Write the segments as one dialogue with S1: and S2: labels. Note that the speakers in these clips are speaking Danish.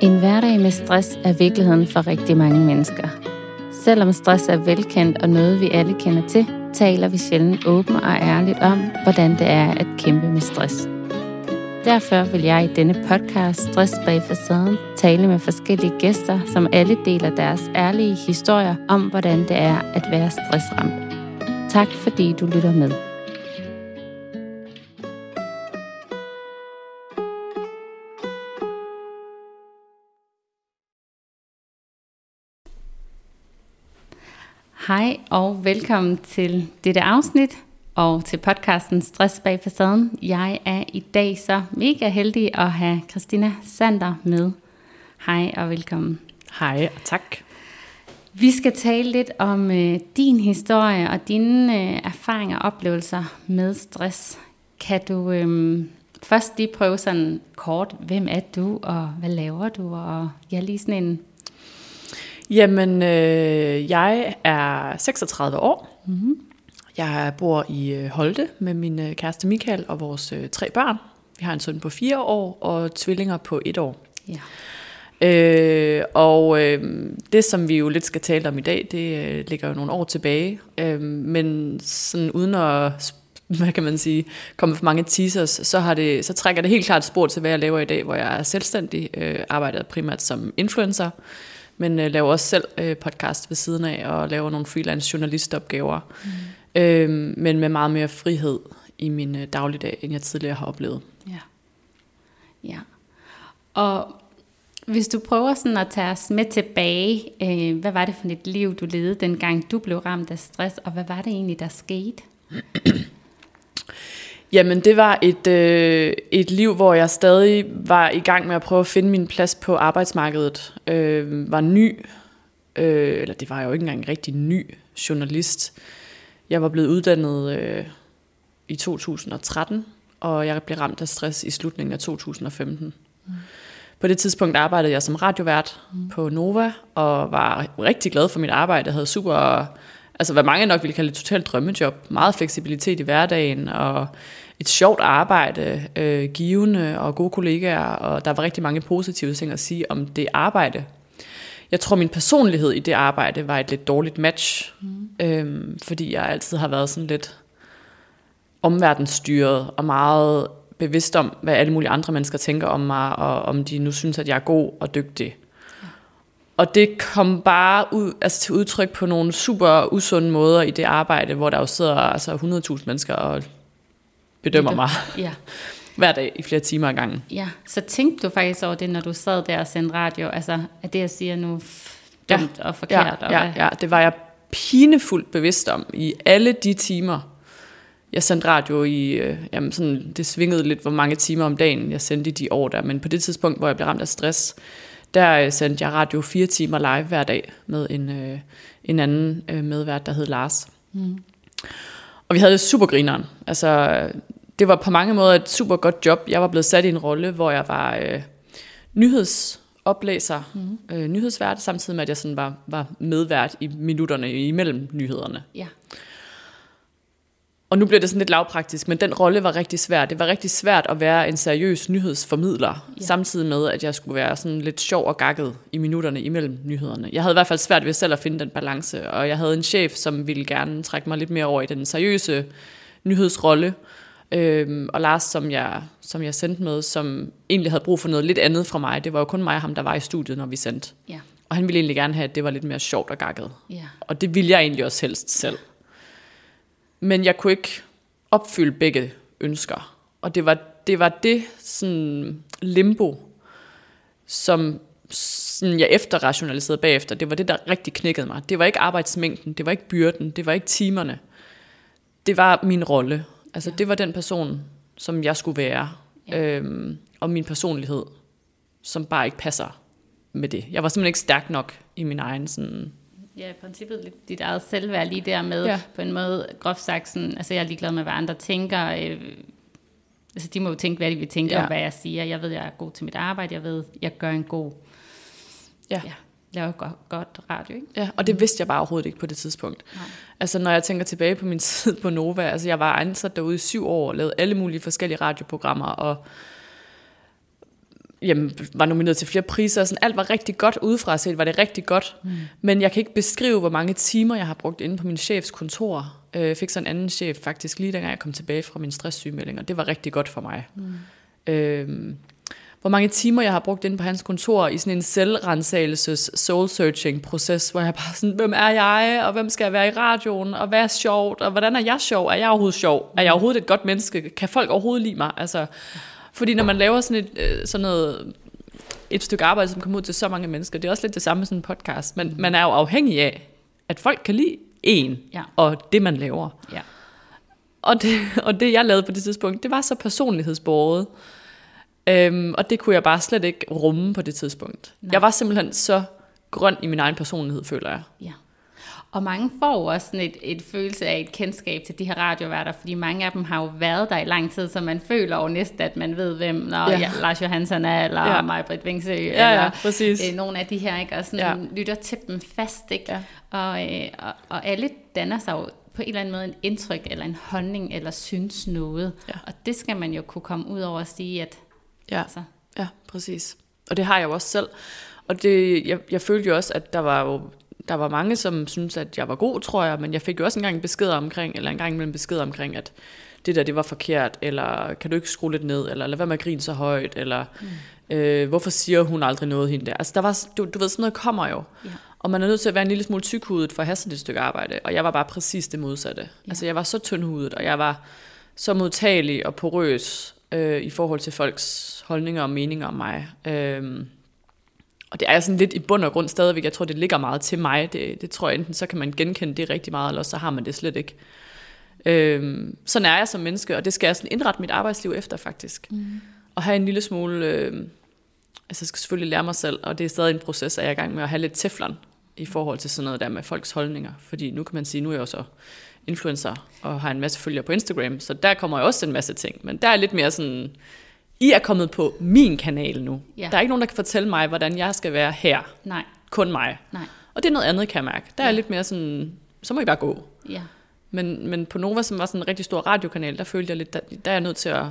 S1: En hverdag med stress er virkeligheden for rigtig mange mennesker. Selvom stress er velkendt og noget, vi alle kender til, taler vi sjældent åbent og ærligt om, hvordan det er at kæmpe med stress. Derfor vil jeg i denne podcast Stress bag facaden tale med forskellige gæster, som alle deler deres ærlige historier om, hvordan det er at være stressramt. Tak fordi du lytter med. Hej og velkommen til dette afsnit og til podcasten Stress bag facaden. Jeg er i dag så mega heldig at have Christina Sander med. Hej og velkommen.
S2: Hej og tak.
S1: Vi skal tale lidt om øh, din historie og dine øh, erfaringer og oplevelser med stress. Kan du øh, først lige prøve sådan kort, hvem er du, og hvad laver du, og ja, lige sådan en
S2: Jamen, øh, jeg er 36 år. Mm-hmm. Jeg bor i øh, Holte med min øh, kæreste Michael og vores øh, tre børn. Vi har en søn på fire år og tvillinger på et år.
S1: Ja.
S2: Øh, og øh, det, som vi jo lidt skal tale om i dag, det øh, ligger jo nogle år tilbage. Øh, men sådan uden at hvad kan man sige, komme for mange teasers, så, har det, så trækker det helt klart spor til, hvad jeg laver i dag, hvor jeg er selvstændig, øh, arbejder primært som influencer, men øh, laver også selv øh, podcast ved siden af, og laver nogle freelance journalistopgaver, mm. øh, men med meget mere frihed i min øh, dagligdag, end jeg tidligere har oplevet.
S1: Ja. Ja. Og hvis du prøver sådan at tage os med tilbage, øh, hvad var det for et liv, du levede, dengang du blev ramt af stress, og hvad var det egentlig, der skete?
S2: Jamen, det var et, øh, et liv, hvor jeg stadig var i gang med at prøve at finde min plads på arbejdsmarkedet. Øh, var ny, øh, eller det var jeg jo ikke engang rigtig ny journalist. Jeg var blevet uddannet øh, i 2013, og jeg blev ramt af stress i slutningen af 2015. Mm. På det tidspunkt arbejdede jeg som radiovært mm. på Nova, og var rigtig glad for mit arbejde. Jeg havde super altså hvad mange nok ville kalde et totalt drømmejob. Meget fleksibilitet i hverdagen, og et sjovt arbejde, øh, givende og gode kollegaer, og der var rigtig mange positive ting at sige om det arbejde. Jeg tror, min personlighed i det arbejde var et lidt dårligt match, mm. øhm, fordi jeg altid har været sådan lidt omverdensstyret og meget bevidst om, hvad alle mulige andre mennesker tænker om mig, og om de nu synes, at jeg er god og dygtig. Og det kom bare ud, altså til udtryk på nogle super usunde måder i det arbejde, hvor der jo sidder altså 100.000 mennesker og bedømmer mig ja. hver dag i flere timer ad gangen.
S1: Ja, så tænkte du faktisk over det, når du sad der og sendte radio, altså at det, jeg siger nu, dumt ja. og forkert?
S2: Ja,
S1: og
S2: ja, ja, det var jeg pinefuldt bevidst om i alle de timer, jeg sendte radio i, øh, jamen sådan, det svingede lidt, hvor mange timer om dagen jeg sendte i de år der, men på det tidspunkt, hvor jeg blev ramt af stress, der øh, sendte jeg radio fire timer live hver dag med en, øh, en anden øh, medvært, der hed Lars. Mm. Og vi havde det super grineren. Altså, det var på mange måder et super godt job. Jeg var blevet sat i en rolle, hvor jeg var øh, nyhedsoplæser, mm. øh, nyhedsvært, samtidig med, at jeg sådan var, var medvært i minutterne imellem nyhederne. Ja. Og nu bliver det sådan lidt lavpraktisk, men den rolle var rigtig svær. Det var rigtig svært at være en seriøs nyhedsformidler, ja. samtidig med, at jeg skulle være sådan lidt sjov og gakket i minutterne imellem nyhederne. Jeg havde i hvert fald svært ved selv at finde den balance, og jeg havde en chef, som ville gerne trække mig lidt mere over i den seriøse nyhedsrolle. Øhm, og Lars, som jeg, som jeg sendte med, som egentlig havde brug for noget lidt andet fra mig. Det var jo kun mig og ham, der var i studiet, når vi sendte. Ja. Og han ville egentlig gerne have, at det var lidt mere sjovt og gakket. Ja. Og det ville jeg egentlig også helst selv. Men jeg kunne ikke opfylde begge ønsker. Og det var det, var det sådan limbo, som sådan jeg efterrationaliserede bagefter. Det var det, der rigtig knækkede mig. Det var ikke arbejdsmængden, det var ikke byrden, det var ikke timerne. Det var min rolle. Altså ja. det var den person, som jeg skulle være. Ja. Øhm, og min personlighed, som bare ikke passer med det. Jeg var simpelthen ikke stærk nok i min egen sådan,
S1: Ja, i princippet lidt dit eget selvværd lige der med, ja. på en måde, groft sagt, sådan, altså jeg er ligeglad med, hvad andre tænker. Øh, altså de må jo tænke, hvad de vil tænke ja. om, hvad jeg siger. Jeg ved, jeg er god til mit arbejde. Jeg ved, jeg gør en god... Ja. ja laver godt, godt radio, ikke?
S2: Ja, og det vidste jeg bare overhovedet ikke på det tidspunkt. Nej. Altså, når jeg tænker tilbage på min tid på Nova, altså jeg var ansat derude i syv år, og lavede alle mulige forskellige radioprogrammer, og jamen, var nomineret til flere priser, og sådan, alt var rigtig godt udefra set, var det rigtig godt. Mm. Men jeg kan ikke beskrive, hvor mange timer jeg har brugt inde på min chefs kontor. Øh, Jeg fik så en anden chef faktisk lige dengang jeg kom tilbage fra min stresssygemelding, og det var rigtig godt for mig. Mm. Øh, hvor mange timer jeg har brugt inde på hans kontor i sådan en selvrensagelses soul-searching proces, hvor jeg bare sådan, hvem er jeg, og hvem skal jeg være i radioen, og hvad er sjovt, og hvordan er jeg sjov, er jeg overhovedet sjov, er jeg overhovedet et godt menneske, kan folk overhovedet lide mig, altså, fordi når man laver sådan, et, øh, sådan noget, et stykke arbejde, som kommer ud til så mange mennesker, det er også lidt det samme med sådan en podcast, men man er jo afhængig af, at folk kan lide en,
S1: Ja.
S2: og det man laver.
S1: Ja.
S2: Og det, og det, jeg lavede på det tidspunkt, det var så personlighedsbåret. Øhm, og det kunne jeg bare slet ikke rumme på det tidspunkt.
S1: Nej.
S2: Jeg var simpelthen så grøn i min egen personlighed, føler jeg.
S1: Ja. Og mange får jo også sådan et, et følelse af et kendskab til de her radioværter, fordi mange af dem har jo været der i lang tid, så man føler jo næsten, at man ved, hvem når ja.
S2: Ja.
S1: Lars Johansson er, eller ja. Maj-Britt Vingsø,
S2: Ja,
S1: eller
S2: ja, præcis.
S1: øh, nogle af de her, ikke? og sådan. Ja. lytter til dem fast. Ikke?
S2: Ja.
S1: Og, øh, og, og alle danner sig jo på en eller anden måde en indtryk, eller en holdning, eller synes noget.
S2: Ja.
S1: Og det skal man jo kunne komme ud over og sige, at
S2: Ja,
S1: altså,
S2: ja præcis. Og det har jeg jo også selv. Og det, jeg, jeg følte jo også, at der var jo der var mange, som syntes, at jeg var god, tror jeg, men jeg fik jo også engang besked omkring, eller en gang imellem besked omkring, at det der, det var forkert, eller kan du ikke skrue lidt ned, eller lad være med at grine så højt, eller mm. øh, hvorfor siger hun aldrig noget hende der? Altså, der var, du, du ved, sådan noget kommer jo.
S1: Ja.
S2: Og man er nødt til at være en lille smule tykhudet for at have sådan et stykke arbejde, og jeg var bare præcis det modsatte. Ja. Altså, jeg var så tyndhudet, og jeg var så modtagelig og porøs øh, i forhold til folks holdninger og meninger om mig. Øh, og det er sådan lidt i bund og grund stadigvæk, jeg tror, det ligger meget til mig. Det, det tror jeg enten, så kan man genkende det rigtig meget, eller så har man det slet ikke. Øhm, sådan er jeg som menneske, og det skal jeg sådan indrette mit arbejdsliv efter faktisk. Mm. Og have en lille smule, øh, altså jeg skal selvfølgelig lære mig selv, og det er stadig en proces, at jeg er i gang med at have lidt teflon i forhold til sådan noget der med folks holdninger. Fordi nu kan man sige, nu er jeg jo så influencer og har en masse følgere på Instagram, så der kommer jo også en masse ting. Men der er lidt mere sådan, I er kommet på min kanal nu.
S1: Ja.
S2: Der er ikke nogen, der kan fortælle mig, hvordan jeg skal være her.
S1: nej,
S2: Kun mig.
S1: nej,
S2: Og det er noget andet, kan jeg mærke. Der er
S1: Ja.
S2: lidt mere sådan, så må I bare gå.
S1: ja.
S2: Men, men på Nova, som var sådan en rigtig stor radiokanal, der følte jeg lidt, der, der er jeg nødt til at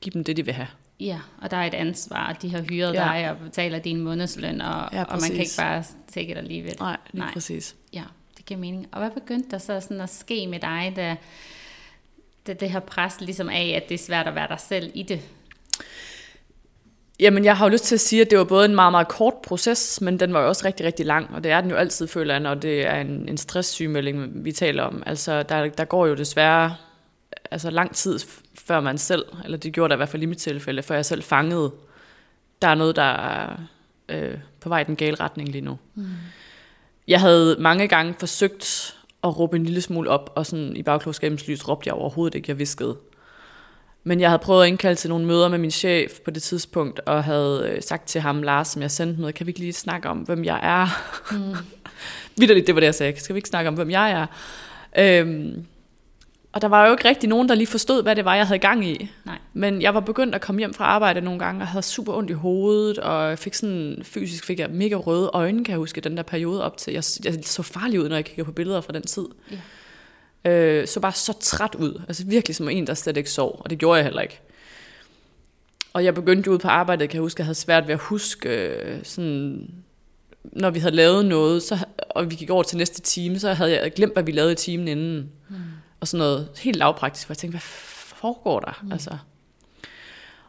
S2: give dem det, de vil have.
S1: Ja, og der er et ansvar, de har hyret
S2: Ja.
S1: dig og betaler din månedsløn, og,
S2: Ja,
S1: og man kan ikke bare take it alligevel.
S2: Nej, lige.
S1: Nej.
S2: præcis.
S1: Ja, det giver mening. Og hvad begyndte der så sådan at ske med dig, da, da det her pres ligesom af, at det er svært at være dig selv i det?
S2: Jamen, jeg har jo lyst til at sige, at det var både en meget, meget kort proces, men den var jo også rigtig, rigtig lang, og det er den jo altid, føler jeg, når det er en, en stresssygemelding, vi taler om. Altså, der, der går jo desværre altså, lang tid, før man selv, eller det gjorde der i hvert fald i mit tilfælde, før jeg selv fangede, der er noget, der er øh, på vej i den gale retning lige nu. Mm. Jeg havde mange gange forsøgt at råbe en lille smule op, og sådan i bagklogskabens lys råbte jeg overhovedet ikke, jeg viskede. Men jeg havde prøvet at indkalde til nogle møder med min chef på det tidspunkt, og havde øh, sagt til ham, Lars, som jeg sendte med, kan vi ikke lige snakke om, hvem jeg er? Mm. Vitterligt, det var det, jeg sagde. Skal vi ikke snakke om, hvem jeg er? Øhm, og der var jo ikke rigtig nogen, der lige forstod, hvad det var, jeg havde gang i.
S1: Nej.
S2: Men jeg var begyndt at komme hjem fra arbejde nogle gange, og havde super ondt i hovedet, og fik sådan, fysisk fik jeg mega røde øjne, kan jeg huske, den der periode op til. Jeg, jeg så farlig ud, når jeg kigger på billeder fra den tid.
S1: Ja.
S2: Øh, så bare så træt ud. Altså virkelig som en, der slet ikke sov, og det gjorde jeg heller ikke. Og jeg begyndte jo ud på arbejdet, kan jeg huske, jeg havde svært ved at huske, øh, sådan, når vi havde lavet noget, så, og vi gik over til næste time, så havde jeg glemt, hvad vi lavede i timen inden. Mm. Og sådan noget helt lavpraktisk, hvor jeg tænkte, hvad foregår der? Mm. Altså.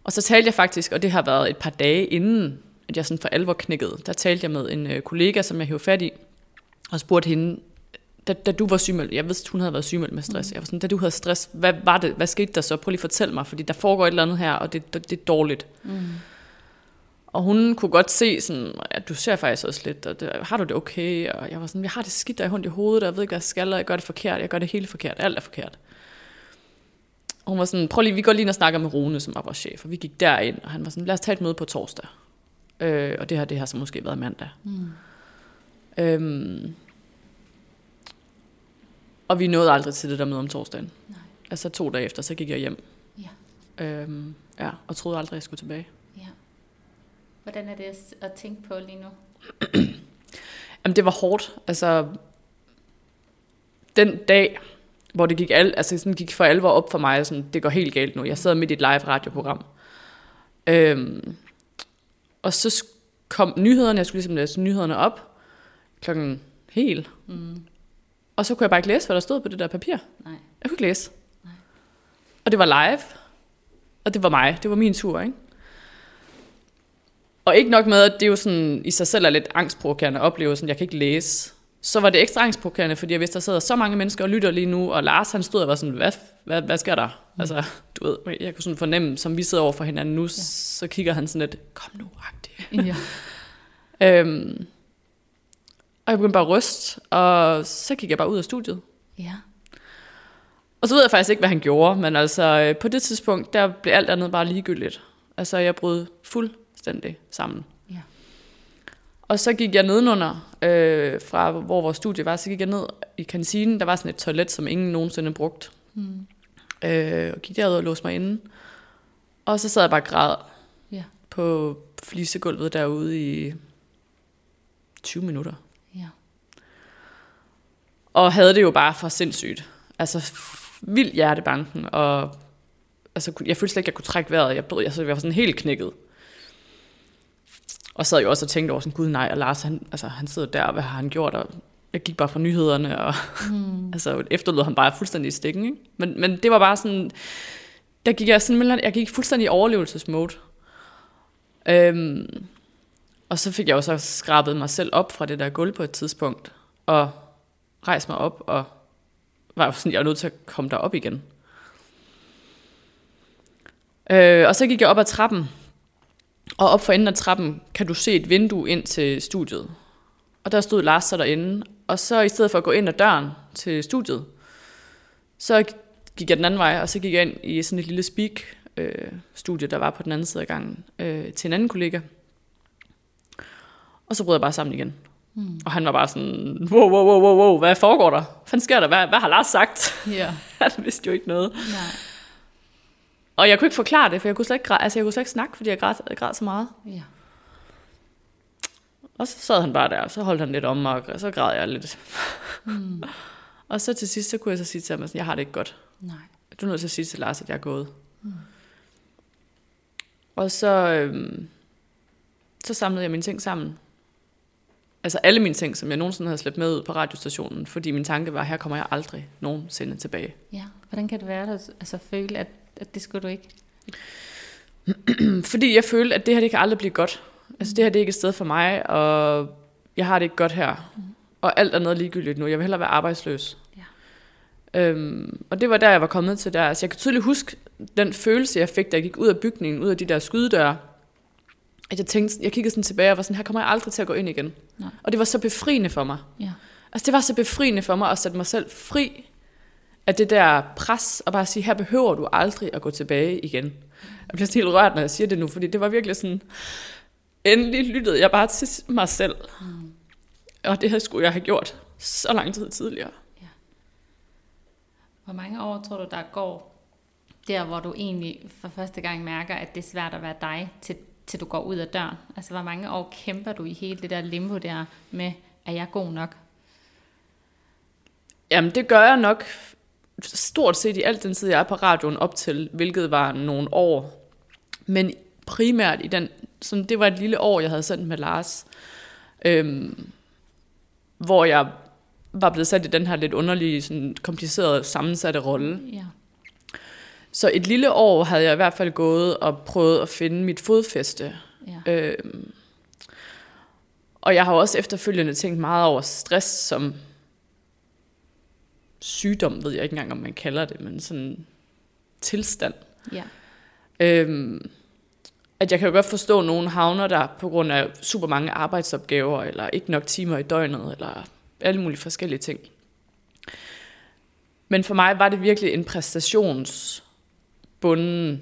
S2: Og så talte jeg faktisk, og det har været et par dage inden, at jeg sådan for alvor knækkede, der talte jeg med en øh, kollega, som jeg hævde fat i, og spurgte hende, da, da du var sygemeldt, jeg vidste, hun havde været sygemeldt med stress, mm. jeg var sådan, da du havde stress, hvad var det, hvad skete der så? Prøv lige at fortælle mig, fordi der foregår et eller andet her, og det, det, det er dårligt. Mm. Og hun kunne godt se sådan, at du ser faktisk også lidt, og det, har du det okay? Og jeg var sådan, jeg har det skidt, der er ondt i hovedet, og jeg ved ikke, hvad jeg skal, og jeg gør det forkert, jeg gør det hele forkert, alt er forkert. Og hun var sådan, prøv lige, vi går lige ind og snakker med Rune, som var vores chef, og vi gik derind, og han var sådan, lad os tage et møde på torsdag. Øh, og det her, det har så måske været mandag. Mm. Øhm, og vi nåede aldrig til det der møde om torsdagen.
S1: Nej.
S2: Altså to dage efter, så gik jeg hjem.
S1: Ja.
S2: Øhm, ja, og troede aldrig, jeg skulle tilbage.
S1: ja. Hvordan er det at, tænke på lige nu?
S2: Jamen, det var hårdt. Altså, den dag, hvor det gik, al, altså, sådan gik for alvor op for mig, sådan, det går helt galt nu. Jeg sidder midt i et live radioprogram. Øhm, Og så kom nyhederne, jeg skulle ligesom læse nyhederne op, klokken helt. Mm. Og så kunne jeg bare ikke læse, hvad der stod på det der papir.
S1: Nej.
S2: Jeg kunne ikke læse. Nej. Og det var live. Og det var mig. Det var min tur, ikke? Og ikke nok med, at det jo sådan i sig selv er lidt angstprovokerende at opleve, sådan, jeg kan ikke læse. Så var det ekstra angstprovokerende, fordi jeg vidste, der sidder så mange mennesker og lytter lige nu, og Lars han stod og var sådan, hvad, hvad, hvad sker der? Mm. Altså, du ved, jeg kunne sådan fornemme, som vi sidder over for hinanden nu, ja. så kigger han sådan lidt, kom nu, agtigt.
S1: Ja.
S2: øhm, og jeg begyndte bare at ryste, og så gik jeg bare ud af studiet.
S1: Ja.
S2: Og så ved jeg faktisk ikke, hvad han gjorde, men altså øh, på det tidspunkt, der blev alt andet bare ligegyldigt. Altså jeg brød fuldstændig sammen.
S1: Ja.
S2: Og så gik jeg nedenunder, øh, fra hvor vores studie var, så gik jeg ned i kantinen. Der var sådan et toilet, som ingen nogensinde brugt.
S1: Mm.
S2: Øh, og gik derud og låste mig inde. Og så sad jeg bare og græd
S1: Ja.
S2: på flisegulvet derude i 20 minutter. Og havde det jo bare for sindssygt. Altså vild hjertebanken, og altså, jeg følte slet ikke, jeg kunne trække vejret. Jeg, blev, altså, jeg var sådan helt knækket. Og sad jo også og tænkte over sådan, gud nej, og Lars, han, altså, han sidder der, hvad har han gjort? Og jeg gik bare fra nyhederne, og mm. altså, efterlod han bare fuldstændig i stikken. Ikke? Men, men det var bare sådan, der gik jeg sådan, jeg gik fuldstændig i overlevelsesmode. Øhm, og så fik jeg jo så skrabet mig selv op fra det der gulv på et tidspunkt, og rejse mig op, og var sådan, jeg var nødt til at komme derop igen. Øh, og så gik jeg op ad trappen, og op for enden af trappen kan du se et vindue ind til studiet. Og der stod Lars så derinde, og så i stedet for at gå ind ad døren til studiet, så gik jeg den anden vej, og så gik jeg ind i sådan et lille speak-studie, øh, der var på den anden side af gangen, øh, til en anden kollega. Og så brød jeg bare sammen igen. Mm. Og han var bare sådan, wow, wow, wow, wow, wow, hvad foregår der? Hvad sker der? Hvad, hvad har Lars sagt?
S1: Ja.
S2: han vidste jo ikke noget.
S1: Nej.
S2: Og jeg kunne ikke forklare det, for jeg kunne slet ikke, altså, jeg kunne slet ikke snakke, fordi jeg græd, jeg græd så meget.
S1: Ja.
S2: Og så sad han bare der, og så holdt han lidt om mig, og så græd jeg lidt.
S1: Mm.
S2: og så til sidst, så kunne jeg så sige til ham, sådan, jeg har det ikke godt.
S1: Nej.
S2: Du er nødt til at sige til Lars, at jeg er gået. Mm. Og så, øhm, så samlede jeg mine ting sammen. Altså alle mine ting, som jeg nogensinde havde slæbt med ud på radiostationen, fordi min tanke var, her kommer jeg aldrig nogensinde tilbage.
S1: Ja. Hvordan kan det være, at altså, føle, at, at det skulle du ikke?
S2: Fordi jeg følte, at det her det kan aldrig blive godt. Altså det her det er ikke et sted for mig, og jeg har det ikke godt her. Mm. Og alt er noget ligegyldigt nu. Jeg vil hellere være arbejdsløs.
S1: Ja.
S2: Øhm, og det var der, jeg var kommet til der. Altså jeg kan tydeligt huske den følelse, jeg fik, da jeg gik ud af bygningen, ud af de der skydedøre. At jeg tænkte, jeg kiggede sådan tilbage og var sådan, her kommer jeg aldrig til at gå ind igen.
S1: Nej.
S2: Og det var så befriende for mig.
S1: Ja.
S2: Altså det var så befriende for mig at sætte mig selv fri af det der pres, og bare sige, her behøver du aldrig at gå tilbage igen. Jeg bliver helt rørt, når jeg siger det nu, fordi det var virkelig sådan, endelig lyttede jeg bare til mig selv.
S1: Mm.
S2: Og det havde skulle jeg have gjort så lang tid tidligere.
S1: Hvor mange år tror du, der går der, hvor du egentlig for første gang mærker, at det er svært at være dig, til, til du går ud af døren? Altså, hvor mange år kæmper du i hele det der limbo der med, er jeg god nok?
S2: Jamen det gør jeg nok stort set i alt den tid, jeg er på radioen op til, hvilket var nogle år. Men primært i den, sådan, det var et lille år, jeg havde sendt med Lars, øhm, hvor jeg var blevet sat i den her lidt underlige, sådan komplicerede, sammensatte rolle.
S1: Ja.
S2: Så et lille år havde jeg i hvert fald gået og prøvet at finde mit fodfæste.
S1: ja.
S2: Øhm, og jeg har også efterfølgende tænkt meget over stress som sygdom, ved jeg ikke engang, om man kalder det, men sådan tilstand.
S1: ja.
S2: Øhm, at jeg kan jo godt forstå, at nogen havner der på grund af super mange arbejdsopgaver, eller ikke nok timer i døgnet, eller alle mulige forskellige ting. Men for mig var det virkelig en præstationsbunden,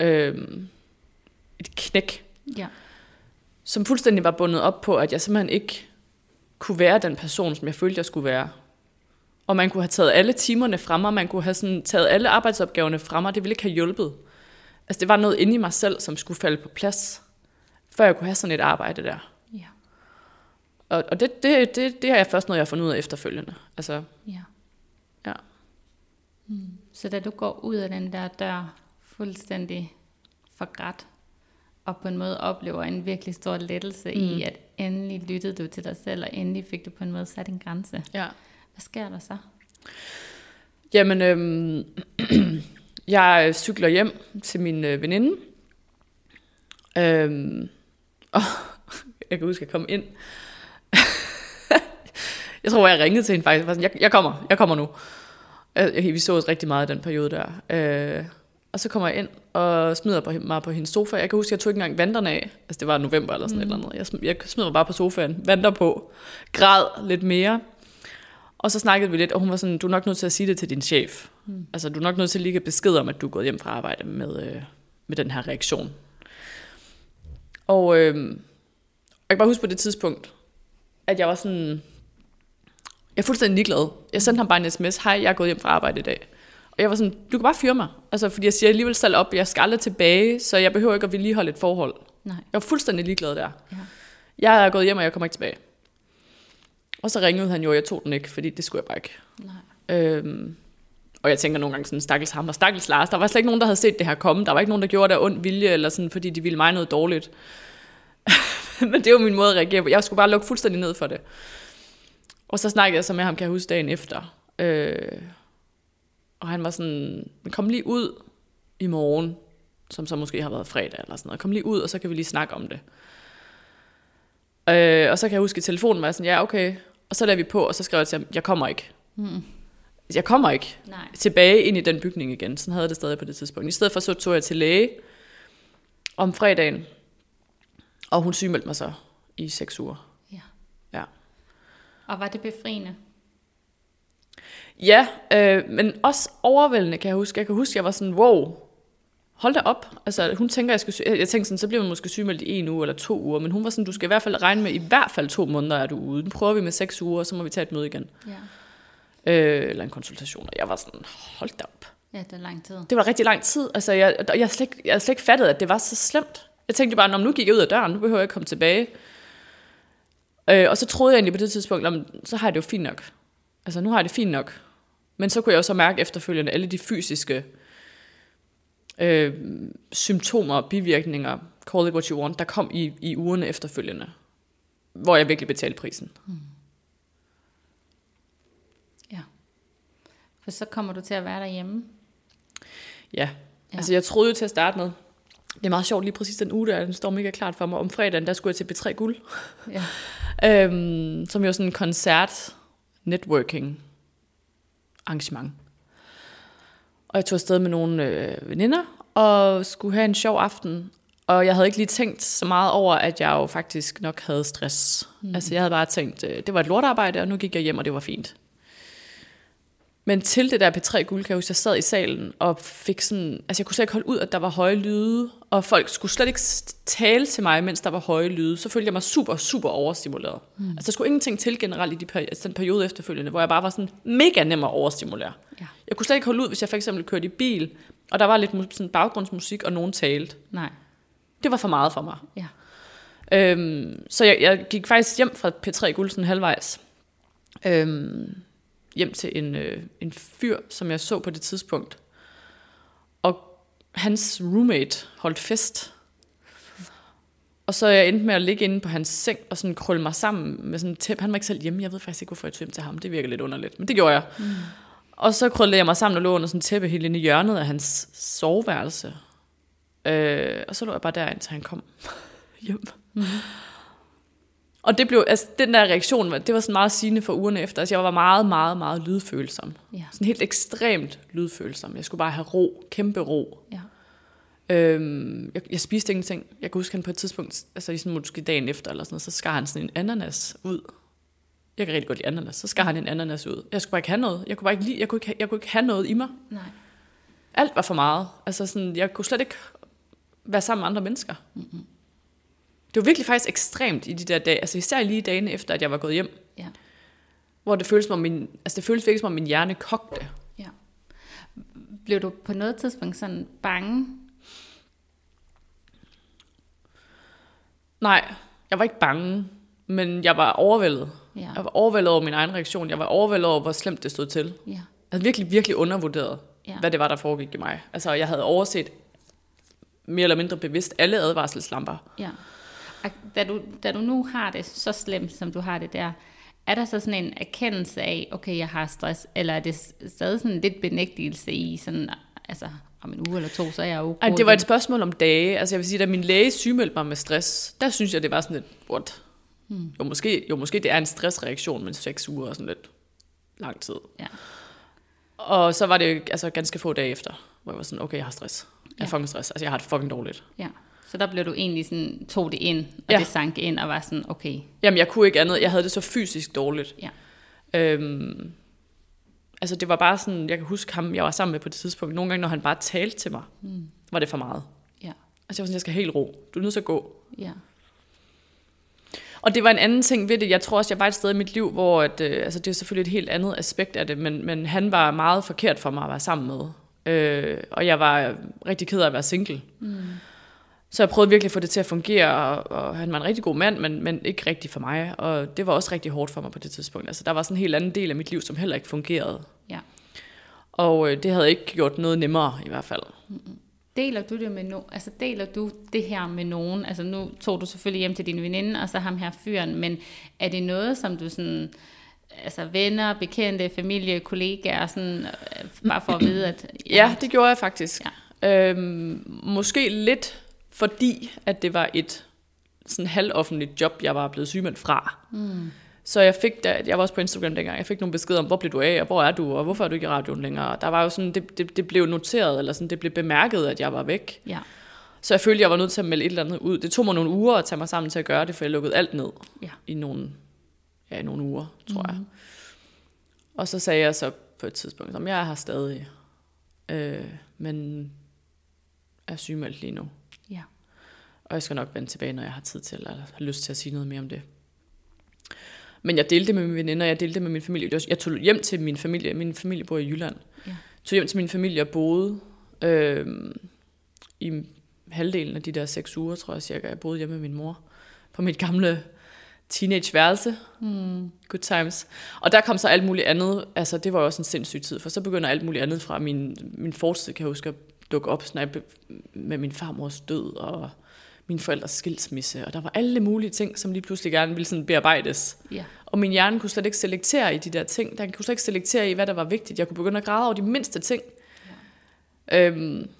S2: øhm, et knæk,
S1: Ja.
S2: som fuldstændig var bundet op på, at jeg simpelthen ikke kunne være den person, som jeg følte, jeg skulle være. Og man kunne have taget alle timerne fra mig, man kunne have sådan taget alle arbejdsopgaverne fra mig, det ville ikke have hjulpet. Altså det var noget inde i mig selv, som skulle falde på plads, før jeg kunne have sådan et arbejde der.
S1: Ja.
S2: Og, og det, det, det, det har jeg først noget, jeg har fundet ud af efterfølgende. Altså,
S1: Ja.
S2: Ja.
S1: Mm. Så da du går ud af den der dør fuldstændig forgrædt, og på en måde oplever en virkelig stor lettelse mm. i, at endelig lyttede du til dig selv, og endelig fik du på en måde sat en grænse.
S2: Ja.
S1: Hvad sker der så?
S2: Jamen, øhm, jeg cykler hjem til min øh, veninde. Øhm, og jeg kan huske, at jeg kom ind. jeg tror, jeg ringede til hende faktisk. Jeg, jeg kommer, jeg kommer nu. Jeg, vi så os rigtig meget i den periode der. Øh, og så kommer jeg ind og smider på, mig på hendes sofa. Jeg kan huske, at jeg tog ikke engang vandrene af. Altså, det var november eller sådan mm. et eller andet. Jeg, smider, jeg smider mig bare på sofaen, vandrer på, græd lidt mere. Og så snakkede vi lidt, og hun var sådan, du er nok nødt til at sige det til din chef. Mm. Altså, du er nok nødt til at lige besked om, at du er gået hjem fra arbejde med, øh, med den her reaktion. Og øh, jeg kan bare huske på det tidspunkt, at jeg var sådan, jeg er fuldstændig ligeglad. Jeg sendte ham bare en sms, hej, jeg er gået hjem fra arbejde i dag. Og jeg var sådan, du kan bare fyre mig. Altså, fordi jeg siger alligevel selv op, jeg skal aldrig tilbage, så jeg behøver ikke at vedligeholde et forhold.
S1: Nej.
S2: Jeg var fuldstændig ligeglad der.
S1: Ja.
S2: Jeg er gået hjem, og jeg kommer ikke tilbage. Og så ringede han jo, og jeg tog den ikke, fordi det skulle jeg bare ikke.
S1: Nej.
S2: Øhm, og jeg tænker nogle gange sådan, stakkels ham og stakkels Lars. Der var slet ikke nogen, der havde set det her komme. Der var ikke nogen, der gjorde det af ond vilje, eller sådan, fordi de ville mig noget dårligt. Men det var min måde at reagere på. Jeg skulle bare lukke fuldstændig ned for det. Og så snakkede jeg så med ham, kan jeg huske, dagen efter. Øh, og han var sådan, kom lige ud i morgen, som så måske har været fredag eller sådan noget. Kom lige ud, og så kan vi lige snakke om det. Øh, og så kan jeg huske, at telefonen var sådan, ja okay. Og så lavede vi på, og så skrev jeg til ham, jeg kommer ikke.
S1: Mm.
S2: Jeg kommer ikke
S1: Nej.
S2: tilbage ind i den bygning igen. Sådan havde jeg det stadig på det tidspunkt. I stedet for så tog jeg til læge om fredagen, og hun sygemeldte mig så i seks uger.
S1: Og var det befriende?
S2: Ja, øh, men også overvældende, kan jeg huske. Jeg kan huske, jeg var sådan, wow, hold da op. Altså, hun tænker, jeg skal sy- jeg tænkte sådan, så bliver man måske sygemeldt i en uge eller to uger, men hun var sådan, du skal i hvert fald regne med, i hvert fald to måneder er du ude. Nu prøver vi med seks uger, og så må vi tage et møde igen.
S1: Ja.
S2: Øh, eller en konsultation. Og jeg var sådan, hold da op.
S1: Ja, det er lang tid.
S2: Det var rigtig lang tid. Altså, jeg, jeg, slet, ikke- jeg slet ikke fattet, at det var så slemt. Jeg tænkte bare, når nu gik jeg ud af døren, nu behøver jeg ikke komme tilbage. Øh, og så troede jeg egentlig på det tidspunkt, "Nå, men så har jeg det jo fint nok. Altså, nu har jeg det fint nok. Men så kunne jeg jo så mærke efterfølgende alle de fysiske øh, symptomer og bivirkninger, call it what you want, der kom i, i ugerne efterfølgende. Hvor jeg virkelig betalte prisen.
S1: Ja. For så kommer du til at være derhjemme.
S2: Ja.
S1: Ja.
S2: ja. Altså, jeg troede jo til at starte med, det er meget sjovt, lige præcis den uge der, den står mega klart for mig. Om fredagen, der skulle jeg til B3 Guld.
S1: Ja.
S2: øhm, som jo er sådan en koncert networking arrangement. Og jeg tog afsted med nogle øh, veninder og skulle have en sjov aften. Og jeg havde ikke lige tænkt så meget over, at jeg jo faktisk nok havde stress. Mm. Altså jeg havde bare tænkt, øh, det var et lortarbejde, og nu gik jeg hjem, og det var fint. Men til det der P3 guld, kan jeg huske, jeg sad i salen og fik sådan... Altså jeg kunne slet ikke holde ud, at der var høje lyde, og folk skulle slet ikke tale til mig, mens der var høje lyde. Så følte jeg mig super, super overstimuleret. Mm. Altså der skulle ingenting til generelt i de peri- altså, den periode efterfølgende, hvor jeg bare var sådan mega nem at overstimulere.
S1: Ja.
S2: Jeg kunne slet ikke holde ud, hvis jeg for eksempel kørte i bil, og der var lidt sådan baggrundsmusik, og nogen talte.
S1: Nej.
S2: Det var for meget for mig.
S1: Ja.
S2: Øhm, så jeg, jeg gik faktisk hjem fra P3 Guld sådan halvvejs. Øhm, hjem til en, øh, en fyr, som jeg så på det tidspunkt. Hans roommate holdt fest. Og så jeg endte med at ligge inde på hans seng og sådan krølle mig sammen med sådan et tæppe. Han var ikke selv hjemme. Jeg ved faktisk ikke, hvorfor jeg hjem til ham. Det virker lidt underligt, men det gjorde jeg. Mm. Og så krøllede jeg mig sammen og lå under sådan et tæppe helt inde i hjørnet af hans soveværelse. Øh, og så lå jeg bare der, indtil han kom hjem. Mm. Og det blev, altså, den der reaktion, det var sådan meget sigende for ugerne efter. Altså, jeg var meget, meget, meget lydfølsom.
S1: Ja.
S2: Sådan helt ekstremt lydfølsom. Jeg skulle bare have ro, kæmpe ro.
S1: Ja.
S2: Øhm, jeg, jeg spiste ingenting. Jeg kan huske, han på et tidspunkt, altså sådan måske dagen efter eller sådan noget, så skar han sådan en ananas ud. Jeg kan rigtig godt lide ananas. Så skar han en ananas ud. Jeg skulle bare ikke have noget. Jeg kunne bare ikke lide, jeg kunne ikke, jeg kunne ikke have noget i mig.
S1: Nej.
S2: Alt var for meget. Altså sådan, jeg kunne slet ikke være sammen med andre mennesker. Mm-hmm. Det var virkelig faktisk ekstremt i de der dage, altså især lige dagene efter, at jeg var gået hjem,
S1: Ja.
S2: hvor det føltes som om min, altså det føltes virkelig som om min hjerne kogte.
S1: Ja. Blev du på noget tidspunkt sådan bange?
S2: Nej, jeg var ikke bange, men jeg var overvældet.
S1: Ja.
S2: Jeg var overvældet over min egen reaktion. Jeg var overvældet over, hvor slemt det stod til.
S1: Ja.
S2: Jeg havde virkelig, virkelig undervurderet,
S1: Ja.
S2: ja. hvad det var, der foregik i mig. Altså, jeg havde overset mere eller mindre bevidst alle advarselslamper.
S1: Ja. Da du, da du nu har det så slemt, som du har det der, er der så sådan en erkendelse af, okay, jeg har stress, eller er det stadig sådan lidt benægtelse i sådan, altså om en uge eller to, så er jeg
S2: Ej, det var et spørgsmål om dage. Altså jeg vil sige, da min læge sygemeldte mig med stress, der synes jeg, det var sådan lidt, what? Hmm. Jo, måske, jo, måske det er en stressreaktion, men seks uger er sådan lidt lang tid.
S1: Ja.
S2: Og så var det altså ganske få dage efter, hvor jeg var sådan, okay, jeg har stress. Jeg har
S1: Ja.
S2: fucking stress. Altså jeg har det fucking dårligt.
S1: ja. Så der blev du egentlig sådan, tog det ind, og
S2: Ja.
S1: det sank ind, og var sådan, okay,
S2: Jamen jeg kunne ikke andet. Jeg havde det så fysisk dårligt.
S1: ja.
S2: Øhm, altså det var bare sådan, jeg kan huske ham, jeg var sammen med på det tidspunkt. Nogle gange, når han bare talte til mig, mm. var det for meget.
S1: Ja,
S2: Altså jeg var sådan, jeg skal helt ro. Du er nødt til at gå.
S1: ja,
S2: Og det var en anden ting ved det. Jeg tror også, jeg var et sted i mit liv, hvor at, øh, altså det er selvfølgelig et helt andet aspekt af det, men, men han var meget forkert for mig at være sammen med. Øh, og jeg var rigtig ked af at være single. Mm. Så jeg prøvede virkelig at få det til at fungere, og, og han var en rigtig god mand, men, men ikke rigtig for mig. Og det var også rigtig hårdt for mig på det tidspunkt. Altså der var sådan en helt anden del af mit liv, som heller ikke fungerede.
S1: ja.
S2: Og øh, det havde ikke gjort noget nemmere i hvert fald.
S1: Deler du det med no, altså deler du det her med nogen? Altså nu tog du selvfølgelig hjem til din veninde, og så ham her fyren, men er det noget, som du sådan, altså venner, bekendte, familie, kollegaer, sådan, øh, bare for at vide, at...
S2: Ja, det gjorde jeg faktisk. Ja. Øhm, måske lidt fordi, at det var et sådan halvoffentligt job, jeg var blevet sygemeldt fra. Mm. Så jeg fik, da, jeg var også på Instagram dengang, jeg fik nogle beskeder om, hvor blev du af, og hvor er du, og hvorfor er du ikke i radioen længere. Der var jo sådan, det, det, det blev noteret, eller sådan, det blev bemærket, at jeg var væk.
S1: Ja,
S2: Så jeg følte, jeg var nødt til at melde et eller andet ud. Det tog mig nogle uger at tage mig sammen til at gøre det, for jeg lukkede alt ned
S1: ja,
S2: i nogle, ja, i nogle uger, tror mm-hmm. jeg. Og så sagde jeg så på et tidspunkt, om jeg er her stadig, øh, men er sygemeldt lige nu. Og jeg skal nok vende tilbage, når jeg har tid til, eller har lyst til at sige noget mere om det. Men jeg delte det med mine veninder, jeg delte det med min familie. Jeg tog hjem til min familie. Min familie bor i Jylland.
S1: Ja.
S2: Tog hjem til min familie og boede øh, i halvdelen af de der seks uger, tror jeg cirka. Jeg boede hjemme med min mor på mit gamle teenageværelse. Mm. Good times. Og der kom så alt muligt andet. Altså, det var også en sindssyg tid, for så begynder alt muligt andet fra min, min fortid, kan jeg huske, at dukke op sådan, jeg med min farmors død og min forældres skilsmisse. Og der var alle mulige ting, som lige pludselig gerne ville sådan bearbejdes.
S1: ja,
S2: Og min hjerne kunne slet ikke selektere i de der ting. Den kunne slet ikke selektere i, hvad der var vigtigt. Jeg kunne begynde at græde over de mindste ting. Ja. Øhm,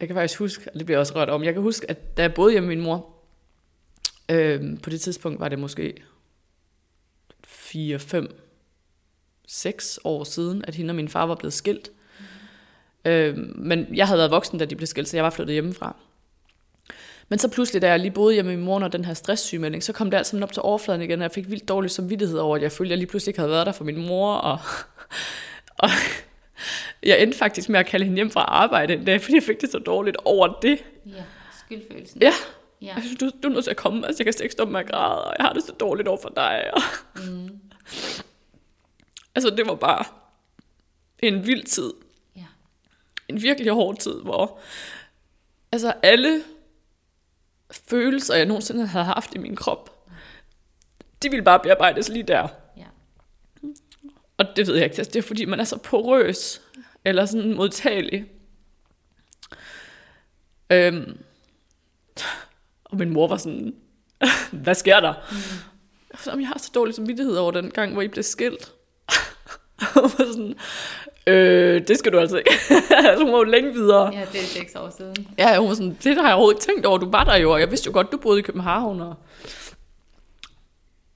S2: jeg kan faktisk huske, og det bliver jeg også rørt om, jeg kan huske, at da jeg boede hjemme med min mor, øhm, på det tidspunkt var det måske 4, 5, 6 år siden, at hende og min far var blevet skilt. Øhm, men jeg havde været voksen, da de blev skilt, så jeg var flyttet hjemmefra. Men så pludselig, da jeg lige boede hjemme med min mor under den her stresssygemelding, så kom det alt sammen op til overfladen igen, og jeg fik vildt dårlig samvittighed over, at jeg følte, at jeg lige pludselig ikke havde været der for min mor, og, og jeg endte faktisk med at kalde hende hjem fra arbejde en dag, fordi jeg fik det så dårligt over det.
S1: ja, skyldfølelsen.
S2: Ja,
S1: ja,
S2: synes, du, du er nødt til at komme, altså jeg kan slet ikke stoppe med at græde, og jeg har det så dårligt over for dig. Og... Mm. altså det var bare en vild tid, en virkelig hård tid, hvor altså alle følelser, jeg nogensinde havde haft i min krop, de ville bare bearbejdes lige der.
S1: ja,
S2: Og det ved jeg ikke, altså, det er fordi, man er så porøs, eller sådan modtagelig. Øhm, og min mor var sådan, hvad sker der? Mm. Jeg, har så dårlig samvittighed over den gang, hvor I blev skilt. og var sådan, øh, det skal du altså ikke. altså, hun var jo længe videre.
S1: ja, det er seks år siden.
S2: Ja, hun var sådan, det har jeg overhovedet ikke tænkt over, du var der jo, og jeg vidste jo godt, du boede i København, og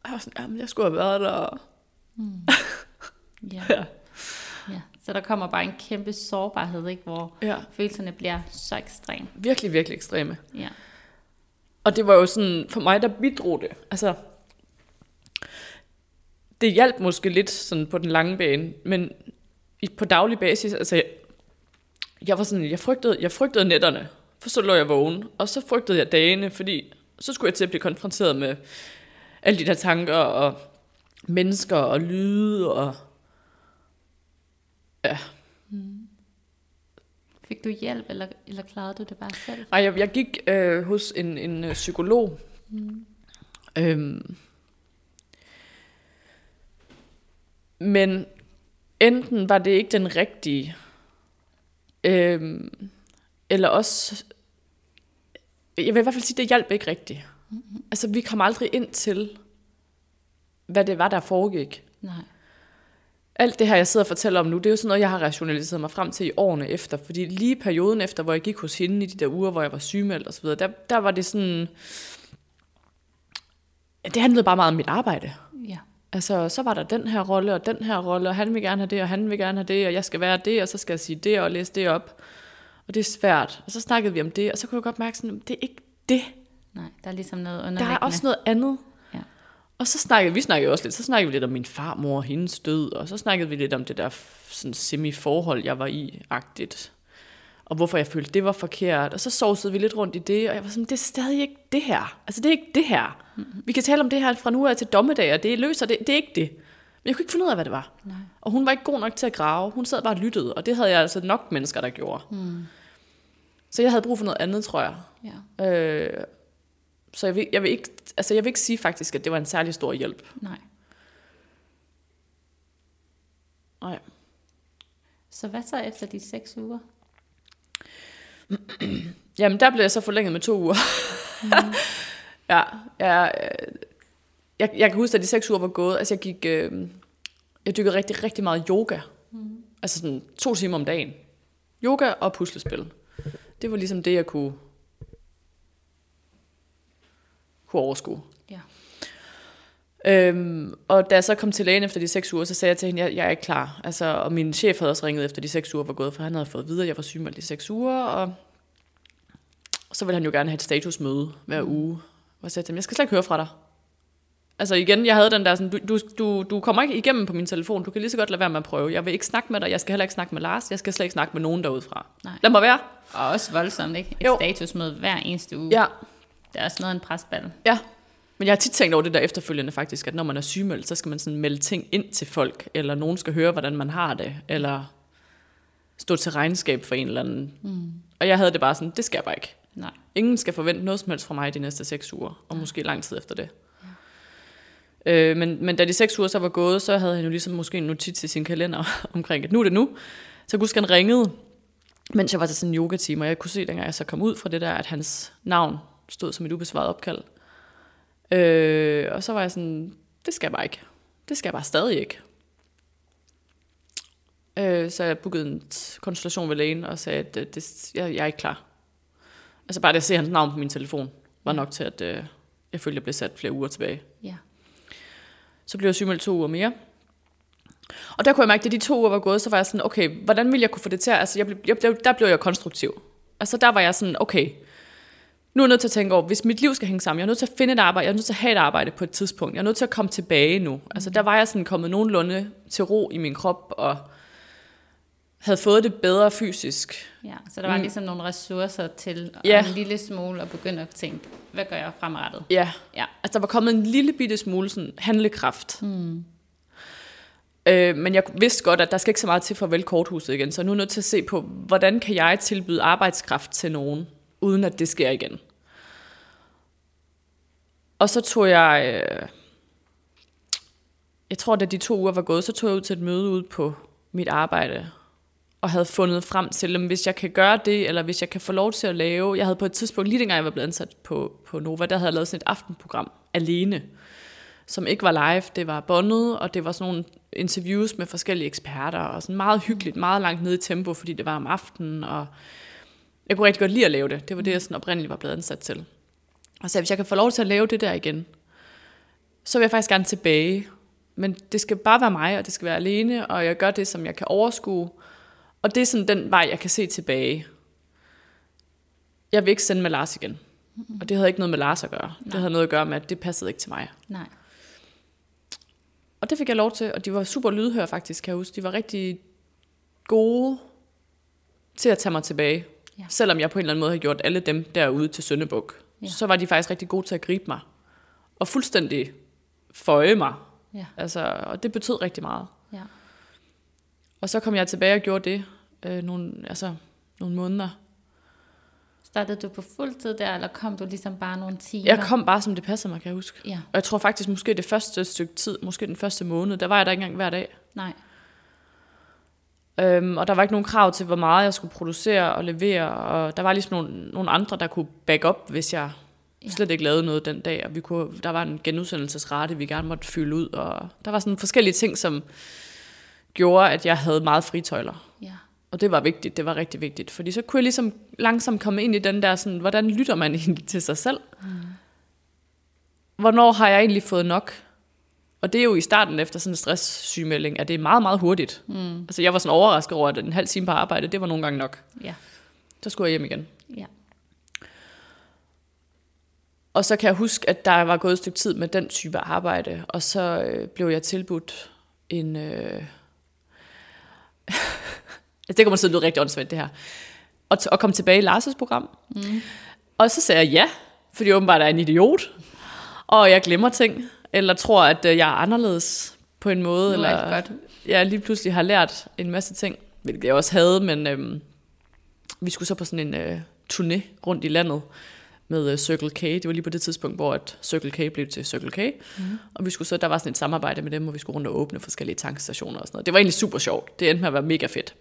S2: jeg var sådan, jamen, jeg skulle have været der.
S1: Ja,
S2: Ja.
S1: ja. Så der kommer bare en kæmpe sårbarhed, ikke, hvor
S2: ja.
S1: følelserne bliver så ekstreme.
S2: Virkelig, virkelig ekstreme.
S1: Ja,
S2: Og det var jo sådan, for mig der bidrog det. Altså, det hjalp måske lidt sådan på den lange bane, men på daglig basis, altså, jeg, var sådan, jeg frygtede, jeg frygtede nætterne, for så lå jeg vågen, og så frygtede jeg dagene, fordi så skulle jeg til at blive konfronteret med alle de der tanker, og mennesker, og lyde, og ja,
S1: Fik du hjælp, eller, eller klarede du det bare selv?
S2: Ej, jeg, jeg gik øh, hos en, en øh, psykolog. Mm. Øhm. Men enten var det ikke den rigtige, Øhm, eller også, jeg vil i hvert fald sige, det hjalp ikke rigtigt. Mm-hmm. Altså, vi kom aldrig ind til, hvad det var, der foregik.
S1: Nej.
S2: Alt det her, jeg sidder og fortæller om nu, det er jo sådan noget, jeg har rationaliseret mig frem til i årene efter. Fordi lige perioden efter, hvor jeg gik hos hende i de der uger, hvor jeg var sygemeldt osv., der, der var det sådan... Det handlede bare meget om mit arbejde. Altså, så var der den her rolle, og den her rolle, og han vil gerne have det, og han vil gerne have det, og jeg skal være det, og så skal jeg sige det, og læse det op. Og det er svært. Og så snakkede vi om det, og så kunne jeg godt mærke sådan, det er ikke det.
S1: Nej, der er ligesom noget
S2: Der
S1: underliggende.
S2: er også noget andet.
S1: Ja.
S2: Og så snakkede vi snakkede også lidt, så snakkede vi lidt om min farmor og hendes død, og så snakkede vi lidt om det der sådan semi-forhold, jeg var i, agtigt. Og hvorfor jeg følte, det var forkert. Og så sovsede vi lidt rundt i det, og jeg var sådan, det er stadig ikke det her. Altså, det er ikke det her. Mm-hmm. Vi kan tale om det her fra nu af til dommedag, og det løser det. Det er ikke det. Men jeg kunne ikke finde ud af, hvad det var.
S1: Nej.
S2: Og hun var ikke god nok til at grave. Hun sad bare og lyttede, og det havde jeg altså nok mennesker, der gjorde.
S1: Mm.
S2: Så jeg havde brug for noget andet, tror jeg.
S1: Ja.
S2: Øh, så jeg vil, jeg, vil ikke, altså jeg vil ikke sige faktisk, at det var en særlig stor hjælp.
S1: Nej.
S2: Nej.
S1: Så hvad så efter de seks uger?
S2: Jamen, der blev jeg så forlænget med to uger. Mm. ja, jeg, jeg, jeg kan huske, at de seks uger var gået. Altså, jeg gik... Øh, jeg dykkede rigtig, rigtig meget yoga. Mm. Altså sådan to timer om dagen. Yoga og puslespil. Det var ligesom det, jeg kunne, kunne overskue. Øhm, og da jeg så kom til lægen efter de seks uger, så sagde jeg til hende, jeg, jeg er ikke klar. Altså, og min chef havde også ringet efter de seks uger var gået, for han havde fået at vide, at jeg var sygemeldt i seks uger, og så ville han jo gerne have et statusmøde hver uge. Og jeg sagde til ham, jeg skal slet ikke høre fra dig. Altså igen, jeg havde den der sådan, du, du, du, du kommer ikke igennem på min telefon, du kan lige så godt lade være med at prøve. Jeg vil ikke snakke med dig, jeg skal heller ikke snakke med Lars, jeg skal slet ikke snakke med nogen derudfra.
S1: Nej.
S2: Lad mig være.
S1: Og også voldsomt, ikke? Et
S2: Jo.
S1: statusmøde hver eneste uge.
S2: Ja,
S1: Det er også noget af en presbal.
S2: Ja, men jeg har tit tænkt over det der efterfølgende faktisk, at når man er sygemeldt, så skal man sådan melde ting ind til folk, eller nogen skal høre, hvordan man har det, eller stå til regnskab for en eller anden. Mm. Og jeg havde det bare sådan, det skal jeg bare ikke.
S1: Nej.
S2: Ingen skal forvente noget som helst fra mig de næste seks uger, og måske lang tid efter det. Ja. Øh, men, men da de seks uger så var gået, så havde han jo ligesom måske en notits i sin kalender omkring, at nu er det nu. Så jeg kunne huske, han ringede, mens jeg var til sådan en yoga-time, og jeg kunne se, dengang jeg så kom ud fra det der, at hans navn stod som et ubesvaret opkald. Øh, og så var jeg sådan, det skal jeg bare ikke. Det skal jeg bare stadig ikke. Øh, så jeg bookede en konsultation ved lægen og sagde, at det, det, jeg, jeg er ikke klar. Altså bare det at se hans navn på min telefon, var nok til, at øh, jeg følte, jeg blev sat flere uger tilbage.
S1: Ja.
S2: Så blev jeg sygemeldt to uger mere. Og der kunne jeg mærke, at de to uger var gået, så var jeg sådan, okay, hvordan ville jeg kunne få det til? Altså, jeg blev, jeg blev, der blev jeg konstruktiv. Altså, der var jeg sådan, okay, nu er jeg nødt til at tænke over, hvis mit liv skal hænge sammen, jeg er nødt til at finde et arbejde, jeg er nødt til at have et arbejde på et tidspunkt, jeg er nødt til at komme tilbage nu. Altså, der var jeg sådan kommet nogenlunde til ro i min krop, og havde fået det bedre fysisk.
S1: ja. Så der var mm. ligesom nogle ressourcer til
S2: Ja.
S1: ja. en lille smule at begynde at tænke, hvad gør jeg fremadrettet?
S2: Ja,
S1: Ja.
S2: Altså, der var kommet en lille bitte smule sådan handlekraft. Mm. Øh, men jeg vidste godt, at der skal ikke så meget til for at vælge korthuset igen, så jeg er nu nødt til at se på, hvordan kan jeg tilbyde arbejdskraft til nogen, uden at det sker igen. Og så tog jeg, øh, jeg tror, da de to uger var gået, så tog jeg ud til et møde ud på mit arbejde, og havde fundet frem til, at hvis jeg kan gøre det, eller hvis jeg kan få lov til at lave, jeg havde på et tidspunkt, lige dengang jeg var blevet ansat på, på Nova, der havde jeg lavet sådan et aftenprogram alene, som ikke var live, det var bondet, og det var sådan nogle interviews med forskellige eksperter, og sådan meget hyggeligt, meget langt nede i tempo, fordi det var om aftenen, og jeg kunne rigtig godt lide at lave det. Det var det, jeg sådan oprindeligt var blevet ansat til. Og så hvis jeg kan få lov til at lave det der igen, så vil jeg faktisk gerne tilbage. Men det skal bare være mig, og det skal være alene, og jeg gør det, som jeg kan overskue. Og det er sådan den vej, jeg kan se tilbage. Jeg vil ikke sende med Lars igen. Og det havde ikke noget med Lars at gøre. Det havde noget at gøre med, at det passede ikke til mig.
S1: Nej.
S2: Og det fik jeg lov til, og de var super lydhøre faktisk, kan jeg huske. De var rigtig gode til at tage mig tilbage.
S1: Ja.
S2: Selvom jeg på en eller anden måde har gjort alle dem derude til Søndebuk,
S1: ja.
S2: så var de faktisk rigtig gode til at gribe mig. Og fuldstændig føje mig.
S1: Ja.
S2: Altså, og det betød rigtig meget.
S1: Ja.
S2: Og så kom jeg tilbage og gjorde det øh, nogle, altså, nogle måneder.
S1: Startede du på fuld tid der, eller kom du ligesom bare nogle timer?
S2: Jeg kom bare, som det passer mig, kan jeg huske.
S1: Ja,
S2: Og jeg tror faktisk, måske det første stykke tid, måske den første måned, der var jeg der ikke engang hver dag.
S1: nej.
S2: Øhm, og der var ikke nogen krav til, hvor meget jeg skulle producere og levere, og der var ligesom nogle, nogle andre, der kunne back up, hvis jeg ja. slet ikke lavede noget den dag, og vi kunne, der var en genudsendelsesrate, vi gerne måtte fylde ud, og der var sådan forskellige ting, som gjorde, at jeg havde meget fritøjler.
S1: Ja.
S2: Og det var vigtigt, det var rigtig vigtigt, fordi så kunne jeg ligesom langsomt komme ind i den der, sådan, hvordan lytter man egentlig til sig selv? Mm. Hvornår har jeg egentlig fået nok? Og det er jo i starten efter sådan en stresssygemelding, at det er meget, meget hurtigt. Mm. Altså jeg var sådan overrasket over, at en halv time på arbejde, det var nogle gange nok.
S1: Ja.
S2: Så skulle jeg hjem igen.
S1: Ja.
S2: Og så kan jeg huske, at der var gået et stykke tid med den type arbejde, og så øh, blev jeg tilbudt en... Øh... det kommer til at lyde rigtig åndssvagt, det her. Og, t- og komme tilbage i Lars' program. Mm. Og så sagde jeg ja, fordi åbenbart er en idiot. Og jeg glemmer ting, eller tror, at øh, jeg er anderledes på en måde.
S1: Er
S2: eller
S1: godt.
S2: jeg lige pludselig har lært en masse ting, hvilket jeg også havde, men øhm, vi skulle så på sådan en øh, turné rundt i landet med øh, Circle K. Det var lige på det tidspunkt, hvor at Circle K blev til Circle K. Mm. Og vi skulle så, der var sådan et samarbejde med dem, hvor vi skulle rundt og åbne forskellige tankstationer og sådan noget. Det var egentlig super sjovt. Det endte med at være mega fedt.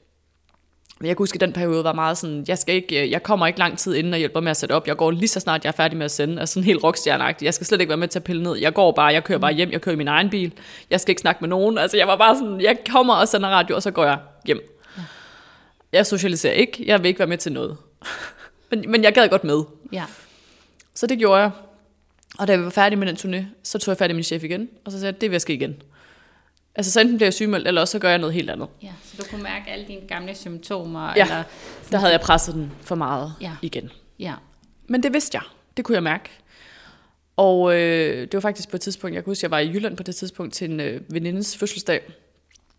S2: Men jeg kan huske, at den periode var meget sådan, jeg, skal ikke, jeg kommer ikke lang tid inden og hjælper med at sætte op. Jeg går lige så snart, jeg er færdig med at sende. Altså sådan helt rockstjerneagtig. Jeg skal slet ikke være med til at pille ned. Jeg går bare, jeg kører bare hjem, jeg kører i min egen bil. Jeg skal ikke snakke med nogen. Altså jeg var bare sådan, jeg kommer og sender radio, og så går jeg hjem. Jeg socialiserer ikke, jeg vil ikke være med til noget. men, men jeg gad godt med.
S1: Ja.
S2: Så det gjorde jeg. Og da vi var færdige med den turné, så tog jeg fat i min chef igen, og så sagde jeg, det vil jeg ske igen. Altså så enten bliver jeg sygemeldt, eller også så gør jeg noget helt andet.
S1: ja. Så du kunne mærke alle dine gamle symptomer?
S2: Ja.
S1: Eller,
S2: Der havde jeg presset den for meget
S1: Ja.
S2: igen.
S1: ja.
S2: Men det vidste jeg. Det kunne jeg mærke. Og øh, det var faktisk på et tidspunkt, jeg kan huske, jeg var i Jylland på det tidspunkt til en øh, venindes fødselsdag.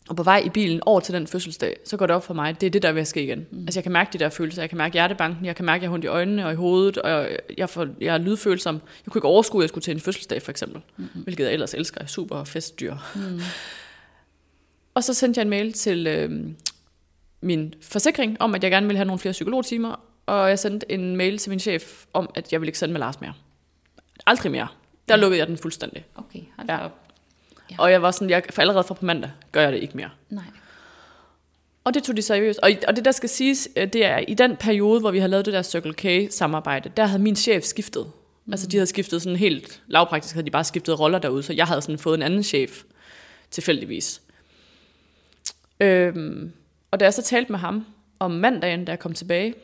S2: Og på vej i bilen over til den fødselsdag, så går det op for mig, det er det, der er at ske igen. Mm. Altså jeg kan mærke de der følelser, jeg kan mærke hjertebanken, jeg kan mærke, at jeg har ondt i øjnene og i hovedet, og jeg, jeg, får, jeg er lydfølsom. Jeg kunne ikke overskue, at jeg skulle til en fødselsdag for eksempel, mm. hvilket jeg ellers elsker, jeg er super festdyr. Mm. Og så sendte jeg en mail til øh, min forsikring om, at jeg gerne ville have nogle flere psykologtimer, og jeg sendte en mail til min chef om, at jeg ville ikke sende med Lars mere. Aldrig mere. Der lukkede jeg den fuldstændig.
S1: Okay, hold
S2: Ja.
S1: op. Ja.
S2: Og jeg var sådan, jeg, for allerede fra på mandag gør jeg det ikke mere.
S1: Nej.
S2: Og det tog de seriøst. Og, og det der skal siges, øh, det er, i den periode, hvor vi har lavet det der Circle K-samarbejde, der havde min chef skiftet. Mm. Altså de havde skiftet sådan helt lavpraktisk, havde de bare skiftet roller derude, så jeg havde sådan fået en anden chef tilfældigvis. Øhm, og da jeg så talte med ham om mandagen, da jeg kom tilbage,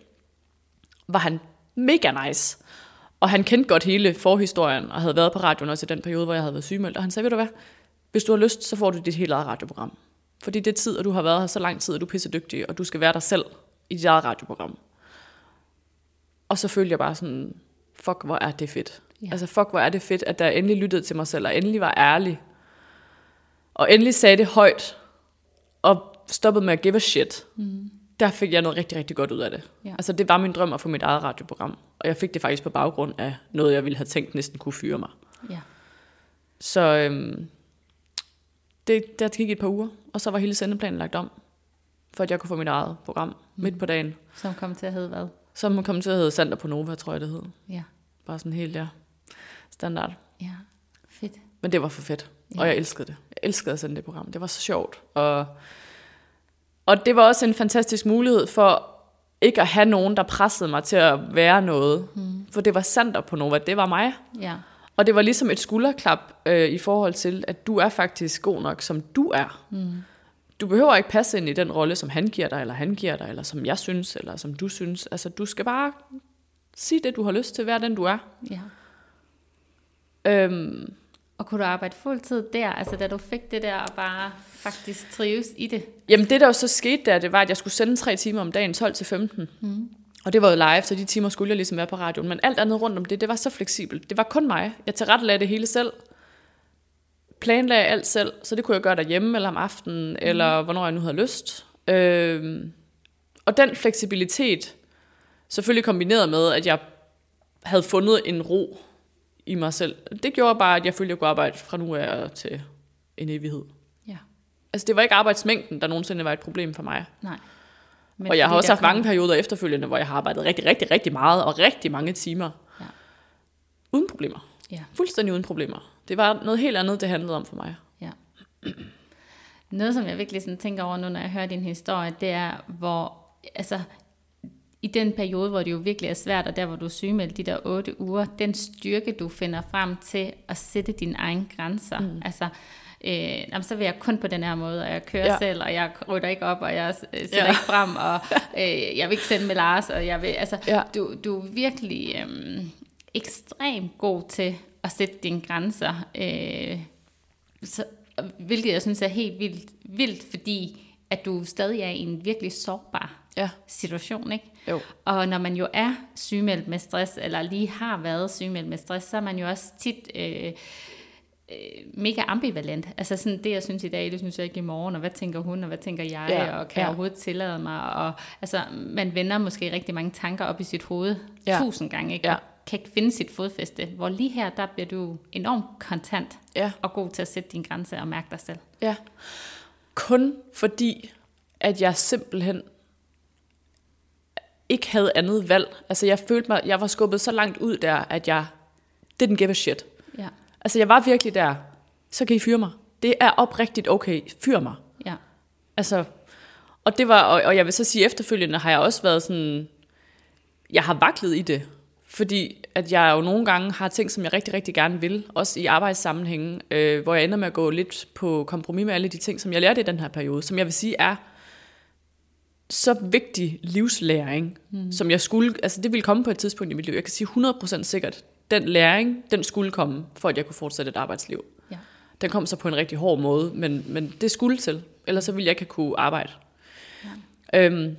S2: var han mega nice. Og han kendte godt hele forhistorien, og havde været på radioen også i den periode, hvor jeg havde været sygemeldt. Og han sagde, ved du hvad, hvis du har lyst, så får du dit helt eget radioprogram. Fordi det er tid, og du har været her så lang tid, og du er pisse dygtig, og du skal være dig selv i dit eget radioprogram. Og så følte jeg bare sådan, fuck, hvor er det fedt.
S1: Ja.
S2: Altså, fuck, hvor er det fedt, at jeg endelig lyttede til mig selv, og endelig var ærlig. Og endelig sagde det højt, og stoppede med at give a shit. Mm. Der fik jeg noget rigtig, rigtig godt ud af det.
S1: Ja.
S2: Altså, det var min drøm at få mit eget radioprogram. Og jeg fik det faktisk på baggrund af noget, jeg ville have tænkt næsten kunne fyre mig.
S1: Ja.
S2: Så øhm, det, der gik et par uger, og så var hele sendeplanen lagt om, for at jeg kunne få mit eget program mm. midt på dagen.
S1: Som kom til at hedde hvad?
S2: Som kom til at hedde Sander på Nova, tror jeg det hed.
S1: Ja.
S2: Bare sådan helt, ja, standard.
S1: Ja. Fedt.
S2: Men det var for fedt,
S1: Ja.
S2: og jeg elskede det. Jeg elskede at sende det program. Det var så sjovt. Og, og det var også en fantastisk mulighed for ikke at have nogen, der pressede mig til at være noget. Mm. For det var Sander på Nova, det var mig.
S1: Ja.
S2: Og det var ligesom et skulderklap øh, i forhold til, at du er faktisk god nok, som du er. Mm. Du behøver ikke passe ind i den rolle, som han giver dig, eller han giver dig, eller som jeg synes, eller som du synes. Altså, du skal bare sige det, du har lyst til, være den, du er.
S1: Ja.
S2: Øhm,
S1: Og kunne du arbejde fuldtid der, altså da du fik det der, og bare faktisk trives i det?
S2: Jamen det, der jo så skete der, det var, at jeg skulle sende tre timer om dagen, 12 til 15. Mm. Og det var jo live, så de timer skulle jeg ligesom være på radioen. Men alt andet rundt om det, det var så fleksibelt. Det var kun mig. Jeg tilrettelagde det hele selv. Planlagde alt selv, så det kunne jeg gøre derhjemme, eller om aftenen, mm. eller hvornår jeg nu havde lyst. Øhm, og den fleksibilitet, selvfølgelig kombineret med, at jeg havde fundet en ro i mig selv. Det gjorde bare, at jeg følte, at jeg kunne arbejde fra nu af til en evighed.
S1: Ja.
S2: Altså det var ikke arbejdsmængden, der nogensinde var et problem for mig.
S1: Nej.
S2: Men og jeg har også haft mange perioder efterfølgende, hvor jeg har arbejdet rigtig, rigtig, rigtig meget, og rigtig mange timer.
S1: Ja.
S2: Uden problemer.
S1: Ja.
S2: Fuldstændig uden problemer. Det var noget helt andet, det handlede om for mig.
S1: Ja. Noget, som jeg virkelig sådan tænker over nu, når jeg hører din historie, det er, hvor altså, i den periode, hvor det jo virkelig er svært, og der, hvor du er sygemeldt de der otte uger, den styrke, du finder frem til at sætte dine egne grænser. Mm. Altså, øh, jamen, så vil jeg kun på den her måde, og jeg kører ja. selv, og jeg rytter ikke op, og jeg øh, sætter ja. ikke frem, og øh, jeg vil ikke sende med Lars, og jeg vil, altså, ja. du, du er virkelig øh, ekstremt god til at sætte dine grænser, øh, så, hvilket jeg synes er helt vildt, vildt, fordi at du stadig er i en virkelig sårbar ja. situation, ikke? Jo. Og når man jo er sygemeldt med stress, eller lige har været sygemeldt med stress, så er man jo også tit øh, øh, mega ambivalent. Altså sådan det, jeg synes i dag, det synes jeg ikke i morgen, og hvad tænker hun, og hvad tænker jeg, ja. og kan ja. jeg overhovedet tillade mig? Og, altså, man vender måske rigtig mange tanker op i sit hoved ja. tusind gange, ikke? Ja kan ikke finde sit fodfæste. Hvor lige her, der bliver du enormt kontant ja. og god til at sætte dine grænser og mærke dig selv.
S2: Ja. Kun fordi, at jeg simpelthen ikke havde andet valg. Altså jeg følte mig, jeg var skubbet så langt ud der, at jeg didn't give a shit. Ja. Altså jeg var virkelig der, så kan I fyre mig. Det er oprigtigt okay, fyr mig. Ja. Altså, og det var, og, og jeg vil så sige efterfølgende har jeg også været sådan, jeg har vaklet i det. Fordi at jeg jo nogle gange har ting, som jeg rigtig, rigtig gerne vil, også i arbejdssammenhænge, øh, hvor jeg ender med at gå lidt på kompromis med alle de ting, som jeg lærte i den her periode, som jeg vil sige er så vigtig livslæring, mm. som jeg skulle, altså det ville komme på et tidspunkt i mit liv. Jeg kan sige 100% sikkert, den læring, den skulle komme, for at jeg kunne fortsætte et arbejdsliv. Ja. Den kom så på en rigtig hård måde, men, men det skulle til, ellers så ville jeg ikke kunne arbejde. Ja. Øhm,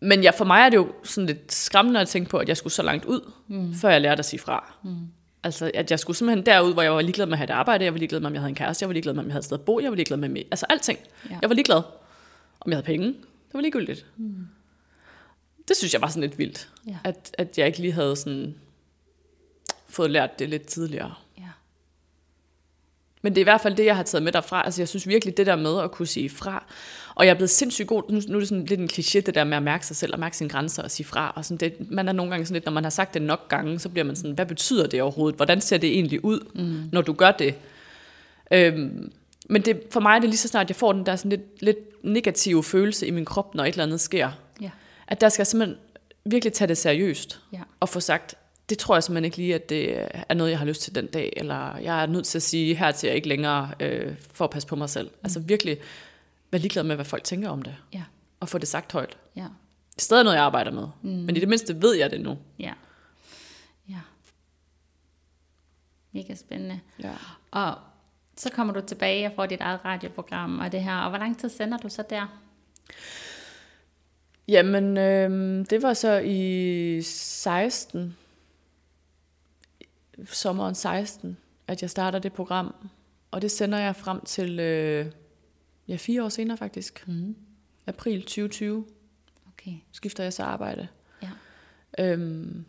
S2: men ja, for mig er det jo sådan lidt skræmmende at tænke på, at jeg skulle så langt ud, mm. før jeg lærte at sige fra. Mm. Altså, at jeg skulle simpelthen derud, hvor jeg var ligeglad med at have et arbejde, jeg var ligeglad med, om jeg havde en kæreste, jeg var ligeglad med, om jeg havde et sted at bo, jeg var ligeglad med, altså alting. Ja. Jeg var ligeglad, om jeg havde penge. Det var ligegyldigt. Mm. Det synes jeg var sådan lidt vildt, ja. at, at jeg ikke lige havde sådan fået lært det lidt tidligere. Ja. Men det er i hvert fald det, jeg har taget med derfra. Altså jeg synes virkelig, det der med at kunne sige fra. Og jeg er blevet sindssygt god. Nu, nu er det sådan lidt en kliché, det der med at mærke sig selv og mærke sine grænser og sige fra. Og sådan det, man er nogle gange sådan lidt, når man har sagt det nok gange, så bliver man sådan, hvad betyder det overhovedet? Hvordan ser det egentlig ud, mm. når du gør det? Øhm, men det, for mig er det lige så snart, jeg får den der sådan lidt, lidt negative følelse i min krop, når et eller andet sker. Ja. At der skal jeg simpelthen virkelig tage det seriøst. Ja. Og få sagt, det tror jeg simpelthen ikke lige, at det er noget, jeg har lyst til den dag. Eller jeg er nødt til at sige, her til jeg ikke længere øh, for at passe på mig selv. Mm. Altså virkelig være ligeglad med, hvad folk tænker om det. Ja. Og få det sagt højt. Ja. Det er stadig noget, jeg arbejder med. Mm. Men i det mindste ved jeg det nu.
S1: Ja. Ja. Mega spændende. Ja. Og så kommer du tilbage og får dit eget radioprogram og det her. Og hvor lang tid sender du så der?
S2: Jamen, øh, det var så i 16, sommeren 16, at jeg starter det program. Og det sender jeg frem til, øh, ja, fire år senere faktisk. Mm. April 2020 okay. skifter jeg så arbejde. Ja. Øhm,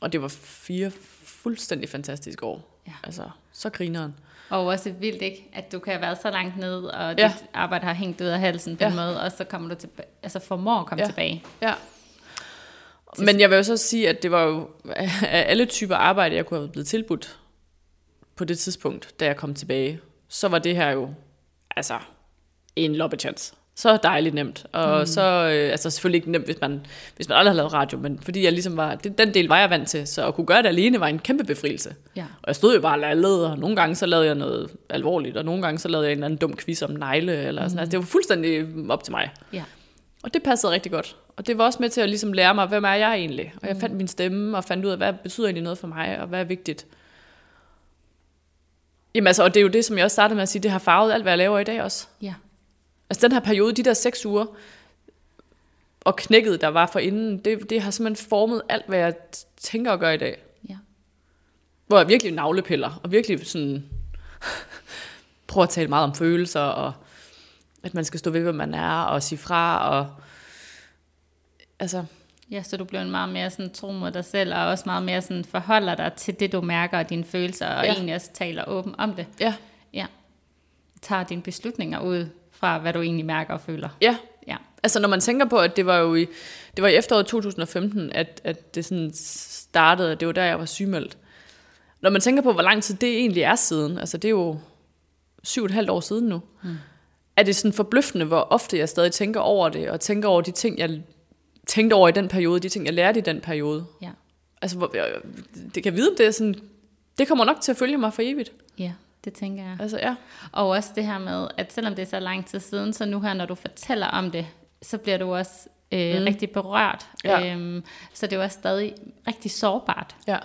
S2: og det var fire fuldstændig fantastiske år. Ja. Altså, så grineren.
S1: Og også vildt, ikke? At du kan have været så langt ned, og ja. dit arbejde har hængt ud af halsen på ja. en måde, og så kommer du tilbage, altså formår at komme ja. tilbage. Ja.
S2: Men jeg vil jo så sige, at det var jo af alle typer arbejde, jeg kunne have blevet tilbudt på det tidspunkt, da jeg kom tilbage, så var det her jo, altså, en loppechance så dejligt nemt. Og mm. så, øh, altså selvfølgelig ikke nemt, hvis man, hvis man aldrig har lavet radio, men fordi jeg ligesom var, det, den del var jeg vant til, så at kunne gøre det alene var en kæmpe befrielse. Ja. Og jeg stod jo bare og lavede, og nogle gange så lavede jeg noget alvorligt, og nogle gange så lavede jeg en eller anden dum quiz om negle, eller mm. sådan. Altså det var fuldstændig op til mig. Ja. Og det passede rigtig godt. Og det var også med til at ligesom lære mig, hvem er jeg egentlig? Og jeg mm. fandt min stemme, og fandt ud af, hvad betyder egentlig noget for mig, og hvad er vigtigt. Jamen altså, og det er jo det, som jeg også startede med at sige, det har farvet alt, hvad jeg laver i dag også. Ja. Altså den her periode, de der seks uger, og knækket, der var for inden, det, det har simpelthen formet alt, hvad jeg tænker at gøre i dag. Ja. Hvor jeg virkelig navlepiller, og virkelig sådan, prøver at tale meget om følelser, og at man skal stå ved, hvad man er, og sige fra, og altså...
S1: Ja, så du bliver meget mere sådan tro mod dig selv, og også meget mere sådan forholder dig til det, du mærker, og dine følelser, og ja. egentlig også taler åbent om det. Ja. Ja. Tager dine beslutninger ud fra, hvad du egentlig mærker og føler.
S2: Ja. ja. Altså når man tænker på, at det var jo i, det var i efteråret 2015, at, at det sådan startede, det var der, jeg var sygemeldt. Når man tænker på, hvor lang tid det egentlig er siden, altså det er jo syv og et halvt år siden nu, mm. er det sådan forbløffende, hvor ofte jeg stadig tænker over det, og tænker over de ting, jeg tænkte over i den periode, de ting, jeg lærte i den periode.
S1: Ja.
S2: Altså, hvor, jeg, det kan vide, om det er sådan, det kommer nok til at følge mig for evigt.
S1: Ja, det tænker jeg.
S2: Altså, ja.
S1: Og også det her med, at selvom det er så lang tid siden, så nu her, når du fortæller om det, så bliver du også øh, mm. rigtig berørt.
S2: Ja.
S1: Øhm, så det også stadig rigtig sårbart.
S2: Ja.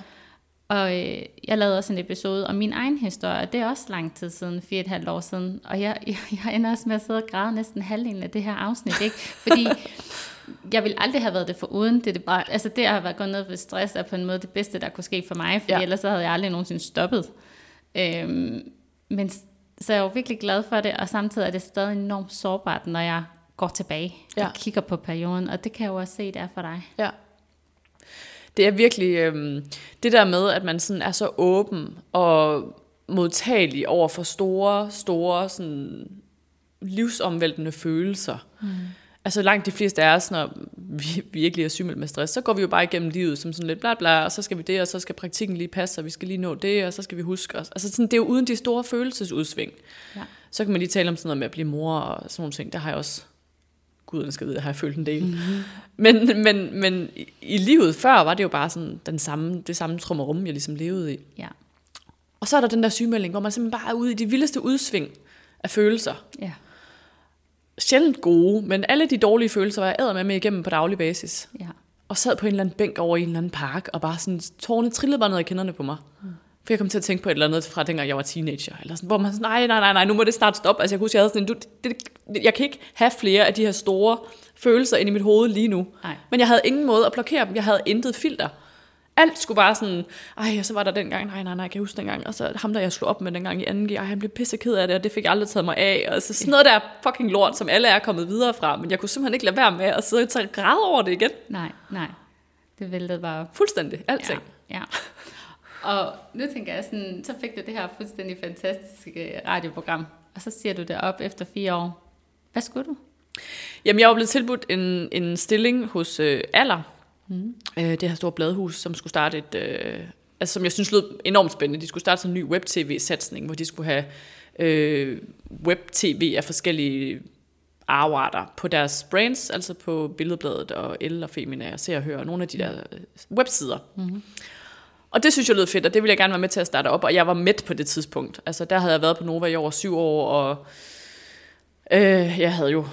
S1: Og øh, jeg lavede også en episode om min egen historie, og det er også lang tid siden, fire og et halvt år siden. Og jeg, jeg, jeg ender også med at sidde og græde næsten halvdelen af det her afsnit, ikke? Fordi jeg ville aldrig have været det for uden. Det, det, altså det at have været gået ned for stress er på en måde det bedste, der kunne ske for mig,
S2: Ja.
S1: ja. ellers så havde jeg aldrig nogensinde stoppet. Øhm, men så jeg er jo virkelig glad for det, og samtidig er det stadig enormt sårbart, når jeg går tilbage
S2: Ja.
S1: og kigger på perioden, og det kan jeg jo også se, det er for dig.
S2: Ja. Det er virkelig øhm, det der med, at man sådan er så åben og modtagelig over for store, store sådan, livsomvæltende følelser. Mm. Altså langt de fleste af os, når virkelig er sygemeldt med stress, så går vi jo bare igennem livet som sådan lidt bla bla, og så skal vi det, og så skal praktikken lige passe, og vi skal lige nå det, og så skal vi huske os. Altså sådan, det er jo uden de store følelsesudsving.
S1: Ja.
S2: Så kan man lige tale om sådan noget med at blive mor og sådan nogle ting. Der har jeg også, guderne skal vide, har jeg følt en del. Mm-hmm. Men, men, men i, i livet før var det jo bare sådan den samme, det samme trummerum, jeg ligesom levede i.
S1: Ja,
S2: Og så er der den der sygemelding, hvor man simpelthen bare er ude i de vildeste udsving af følelser.
S1: ja,
S2: Sjældent gode, men alle de dårlige følelser var jeg æder med med igennem på daglig basis.
S1: ja.
S2: Og sad på en eller anden bænk over i en eller anden park, og bare sådan, tårne trillede bare ned ad kinderne på mig. Mm. For jeg kom til at tænke på et eller andet fra dengang jeg var teenager. Eller sådan, hvor man sådan, nej, nej, nej, nej, nu må det snart stoppe. Altså jeg kunne huske, jeg havde sådan, du, det, det, jeg kan ikke have flere af de her store følelser ind i mit hoved lige nu.
S1: Nej.
S2: Men jeg havde ingen måde at blokere dem. Jeg havde intet filter. Alt skulle bare sådan, ej, og så var der dengang, nej, nej, nej, kan jeg huske dengang, og så ham, der jeg slog op med dengang i 2G, ej, han blev pisse ked af det, og det fik jeg aldrig taget mig af, og så sådan noget der fucking lort, som alle er kommet videre fra, men jeg kunne simpelthen ikke lade være med at sidde og tage græde over det igen.
S1: Nej, nej. Det væltede bare.
S2: Fuldstændig, alting.
S1: Ja, ja. Og nu tænker jeg sådan, så fik du det her fuldstændig fantastiske radioprogram, og så siger du det op efter fire år. Hvad skulle du?
S2: Jamen, jeg var blevet tilbudt en, en stilling hos øh, Aller, mm. øh, det her store bladhus, som skulle starte et... Øh, altså, som jeg synes lød enormt spændende. De skulle starte sådan en ny web-tv-satsning, hvor de skulle have øh, web-tv af forskellige afarter på deres brands, altså på Billedbladet og El og Femina og Se og Hør, og nogle af de der øh, websider. Mm-hmm. Og det synes jeg lød fedt, og det ville jeg gerne være med til at starte op, og jeg var midt på det tidspunkt. Altså, der havde jeg været på Nova i over syv år, og øh, jeg havde jo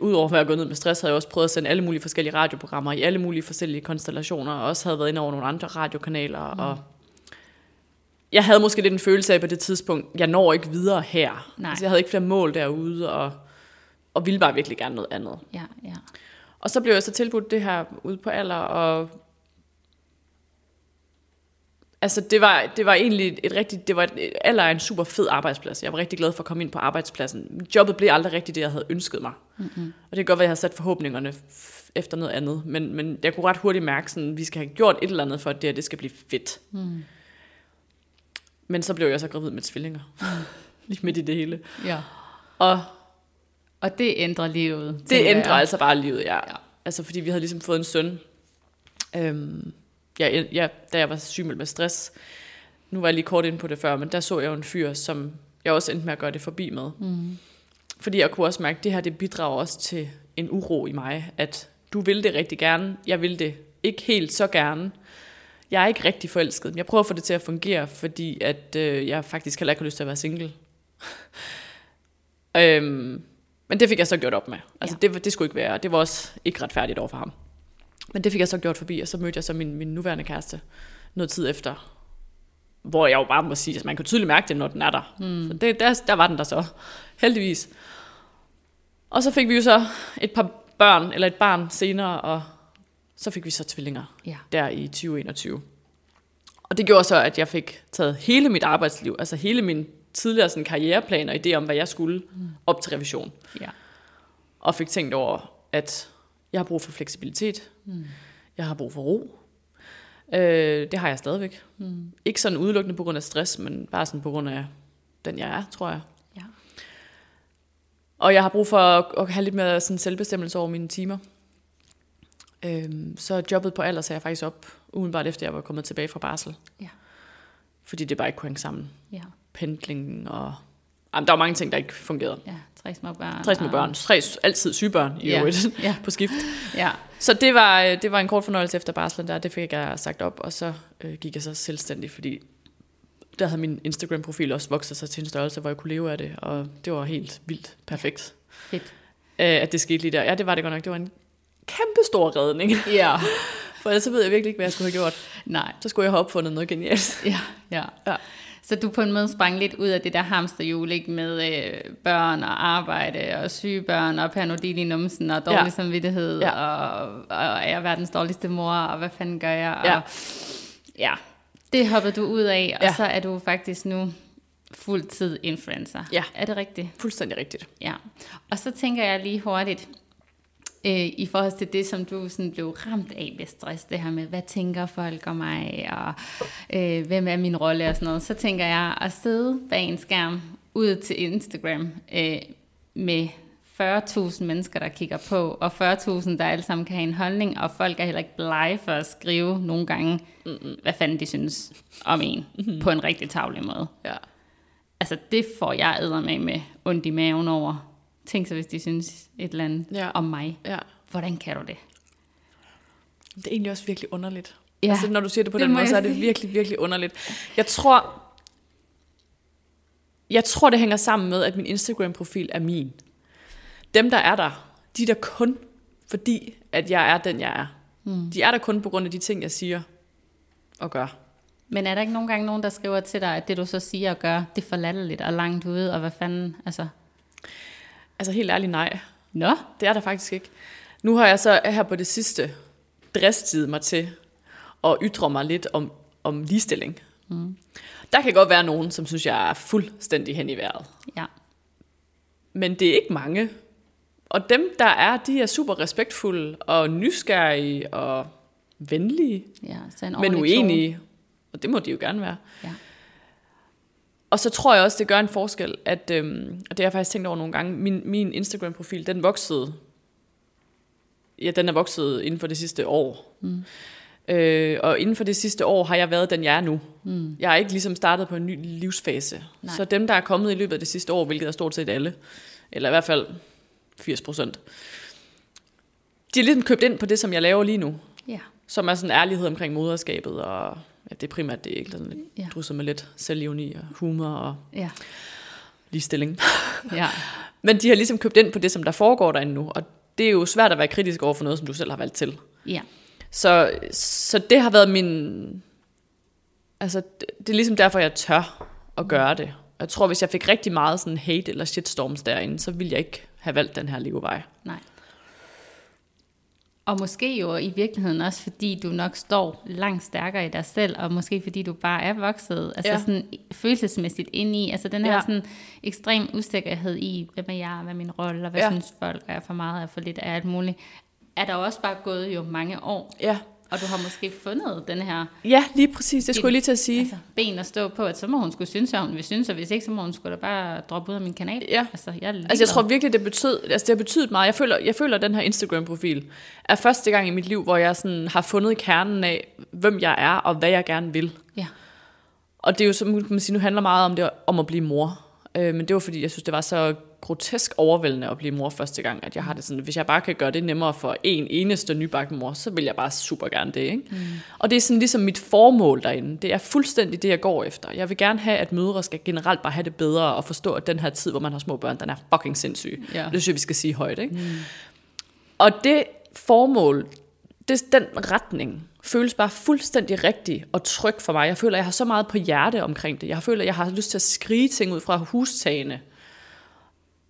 S2: udover at være gået ned med stress, havde jeg også prøvet at sende alle mulige forskellige radioprogrammer i alle mulige forskellige konstellationer, og også havde været inde over nogle andre radiokanaler, mm. og jeg havde måske lidt en følelse af på det tidspunkt, jeg når ikke videre her.
S1: Nej.
S2: Altså, jeg havde ikke flere mål derude, og, og ville bare virkelig gerne noget andet.
S1: Ja, ja.
S2: Og så blev jeg så tilbudt det her ude på alder, og altså det var, det var egentlig et rigtigt, det var et, alder er en super fed arbejdsplads. Jeg var rigtig glad for at komme ind på arbejdspladsen. Jobbet blev aldrig rigtigt det, jeg havde ønsket mig. Mm-hmm. Og det kan godt være, at jeg har sat forhåbningerne efter noget andet, men, men jeg kunne ret hurtigt mærke, sådan, vi skal have gjort et eller andet for, at det her det skal blive fedt. Mm. Men så blev jeg så gravid med tvillinger. Mm. Lige midt i det hele.
S1: ja.
S2: Og
S1: Og det ændrer livet.
S2: det ændrer
S1: jeg.
S2: altså bare livet, ja.
S1: Ja.
S2: ja. Altså fordi vi havde ligesom fået en søn, øhm, ja, ja, da jeg var sygemeldt med stress. Nu var jeg lige kort inde på det før, men der så jeg jo en fyr, som jeg også endte med at gøre det forbi med. Mm. Fordi jeg kunne også mærke, at det her det bidrager også til en uro i mig, at du vil det rigtig gerne, jeg vil det ikke helt så gerne. Jeg er ikke rigtig forelsket, men jeg prøver at få det til at fungere, fordi at øh, jeg faktisk heller ikke har lyst til at være single. øhm, men det fik jeg så gjort op med. Altså
S1: Ja.
S2: det, det skulle ikke være, det var også ikke retfærdigt over for ham. Men det fik jeg så gjort forbi, og så mødte jeg så min, min nuværende kæreste noget tid efter. Hvor jeg jo bare må sige, at man kan tydeligt mærke det, når den er der. Mm. Så det, der, der var den der så, heldigvis. Og så fik vi jo så et par børn, eller et barn senere, og så fik vi så tvillinger
S1: Ja.
S2: der i 2021. Og det gjorde så, at jeg fik taget hele mit arbejdsliv, altså hele min tidligere sådan, karriereplan og idé om, hvad jeg skulle, op til revision.
S1: Ja.
S2: Og fik tænkt over, at jeg har brug for fleksibilitet. Mm. Jeg har brug for ro. Øh, det har jeg stadigvæk. Mm. Ikke sådan udelukkende på grund af stress, men bare sådan på grund af den, jeg er, tror jeg.
S1: Ja.
S2: Og jeg har brug for at, at have lidt mere sådan selvbestemmelse over mine timer. Øhm, så jobbet på alder sagde jeg faktisk op, umiddelbart efter jeg var kommet tilbage fra barsel.
S1: Ja.
S2: Fordi det bare ikke kunne hænge sammen.
S1: Ja.
S2: Pendling og Jamen, der var mange ting, der ikke fungerede.
S1: Ja, tre små børn.
S2: Tre små børn. Tre altid syge børn i
S1: Ja,
S2: øvrigt
S1: ja.
S2: på skift.
S1: Ja,
S2: Så det var, øh, det var en kort fornøjelse efter barslen der. Det fik jeg sagt op, og så øh, gik jeg så selvstændig, fordi der havde min Instagram-profil også vokset sig til en størrelse, hvor jeg kunne leve af det, og det var helt vildt perfekt,
S1: fedt.
S2: øh, at det skete lige der. Ja, det var det godt nok. Det var en kæmpe stor redning,
S1: Ja.
S2: for ellers så ved jeg virkelig ikke, hvad jeg skulle have gjort.
S1: Nej.
S2: Så skulle jeg have opfundet noget genialt.
S1: Ja, ja.
S2: Ja.
S1: Så du på en måde sprang lidt ud af det der hamsterhjul, ikke? Med øh, børn og arbejde og syge børn og Panodil i numsen og dårlig
S2: Ja.
S1: ja. samvittighed
S2: Ja.
S1: og, og er jeg verdens dårligste mor og hvad fanden gør jeg?
S2: Ja.
S1: Og, ja, det hoppede du ud af, og
S2: Ja.
S1: så er du faktisk nu fuldtid influencer.
S2: Ja.
S1: Er det rigtigt?
S2: Fuldstændig rigtigt.
S1: Ja. Og så tænker jeg lige hurtigt, øh, i forhold til det, som du sådan blev ramt af ved stress, det her med, hvad tænker folk om mig, og øh, hvem er min rolle og sådan noget, så tænker jeg at sidde bag en skærm ud til Instagram øh, med 40.000 mennesker, der kigger på, og 40.000, der alle sammen kan have en holdning, og folk er heller ikke blege for at skrive nogle gange, mm-hmm. hvad fanden de synes om en, mm-hmm. på en rigtig tavlig måde.
S2: Ja.
S1: Altså, det får jeg æder med med ondt i maven over. Tænk så, hvis de synes et eller andet
S2: Ja.
S1: om mig.
S2: ja.
S1: Hvordan kan du det?
S2: Det er egentlig også virkelig underligt.
S1: Ja.
S2: Altså, når du siger det på
S1: Det
S2: den
S1: må
S2: måde, så er det virkelig, virkelig underligt. Jeg tror, jeg tror, det hænger sammen med, at min Instagram-profil er min. Dem, der er der, de er der kun fordi, at jeg er den, jeg er. Mm. De er der kun på grund af de ting, jeg siger og gør.
S1: Men er der ikke nogle gange nogen, der skriver til dig, at det du så siger og gør, det er for latterligt og langt ude, og hvad fanden, altså...
S2: Altså helt ærligt, nej.
S1: Nå,
S2: Det er der faktisk ikke. Nu har jeg så her på det sidste dristet mig til at ytre mig lidt om, om ligestilling. Mm. Der kan godt være nogen, som synes, jeg er fuldstændig hen i vejret.
S1: ja.
S2: Men det er ikke mange. Og dem, der er, de er super respektfulde og nysgerrige og venlige,
S1: ja så en
S2: men uenige. Og det må de jo gerne være.
S1: Tone. Ja.
S2: Og så tror jeg også, det gør en forskel, at, øhm, og det har jeg faktisk tænkt over nogle gange, min, min Instagram-profil, den voksede, ja, den er vokset inden for det sidste år. Mm. Øh, og inden for det sidste år har jeg været den, jeg er nu. Mm. Jeg har ikke ligesom startet på en ny livsfase.
S1: Nej.
S2: Så dem, der er kommet i løbet af det sidste år, hvilket er stort set alle, eller i hvert fald 80 procent, de er ligesom købt ind på det, som jeg laver lige nu.
S1: Ja.
S2: Som er sådan ærlighed omkring moderskabet, og ja, det er primært det, ikke? Sådan lidt
S1: Ja.
S2: drysset med lidt selvironi og humor og
S1: Ja.
S2: ligestilling.
S1: Ja.
S2: Men de har ligesom købt ind på det, som der foregår derinde nu, og det er jo svært at være kritisk over for noget, som du selv har valgt til.
S1: Ja.
S2: Så, så det har været min... Altså, det, det er ligesom derfor, jeg tør at gøre det. Jeg tror, hvis jeg fik rigtig meget sådan hate eller shitstorms derinde, så ville jeg ikke have valgt den her levevej.
S1: Nej. Og måske jo i virkeligheden også, fordi du nok står langt stærkere i dig selv, og måske fordi du bare er vokset, altså
S2: Ja.
S1: sådan følelsesmæssigt ind i, altså den her
S2: Ja.
S1: sådan ekstrem usikkerhed i, hvem er jeg, hvad er min rolle, og hvad
S2: Ja.
S1: ja. synes folk, er jeg for meget, er jeg for lidt, er alt muligt, er der også bare gået jo mange år,
S2: Ja,
S1: og du har måske fundet den her
S2: ja lige præcis. Det skulle jeg lige til at sige.
S1: altså, ben at stå på, at så må hun skulle synes, at hun vil synes, og hvis ikke, så må hun skulle da bare droppe ud af min kanal.
S2: Ja.
S1: Altså, jeg,
S2: Altså jeg tror virkelig, det betød, altså det har betydet meget. Jeg føler, jeg føler, at den her Instagram-profil er første gang i mit liv, hvor jeg sådan har fundet kernen af, hvem jeg er og hvad jeg gerne vil.
S1: Ja.
S2: Og det er jo, som kan man sige, nu handler meget om det om at blive mor. Øh, men det var fordi, jeg synes, det var så grotesk overvældende at blive mor første gang, at jeg har det sådan, hvis jeg bare kan gøre det nemmere for en eneste nybagt mor, så vil jeg bare super gerne det. Ikke? Mm. Og det er sådan ligesom mit formål derinde. Det er fuldstændig det, jeg går efter. Jeg vil gerne have, at mødre skal generelt bare have det bedre og forstå, at den her tid, hvor man har små børn, den er fucking sindssyg.
S1: Ja.
S2: Det synes jeg, vi skal sige højt. Ikke? Mm. Og det formål, det, den retning, føles bare fuldstændig rigtig og tryg for mig. Jeg føler, at jeg har så meget på hjerte omkring det. Jeg føler, at jeg har lyst til at skrige ting ud fra hustagene.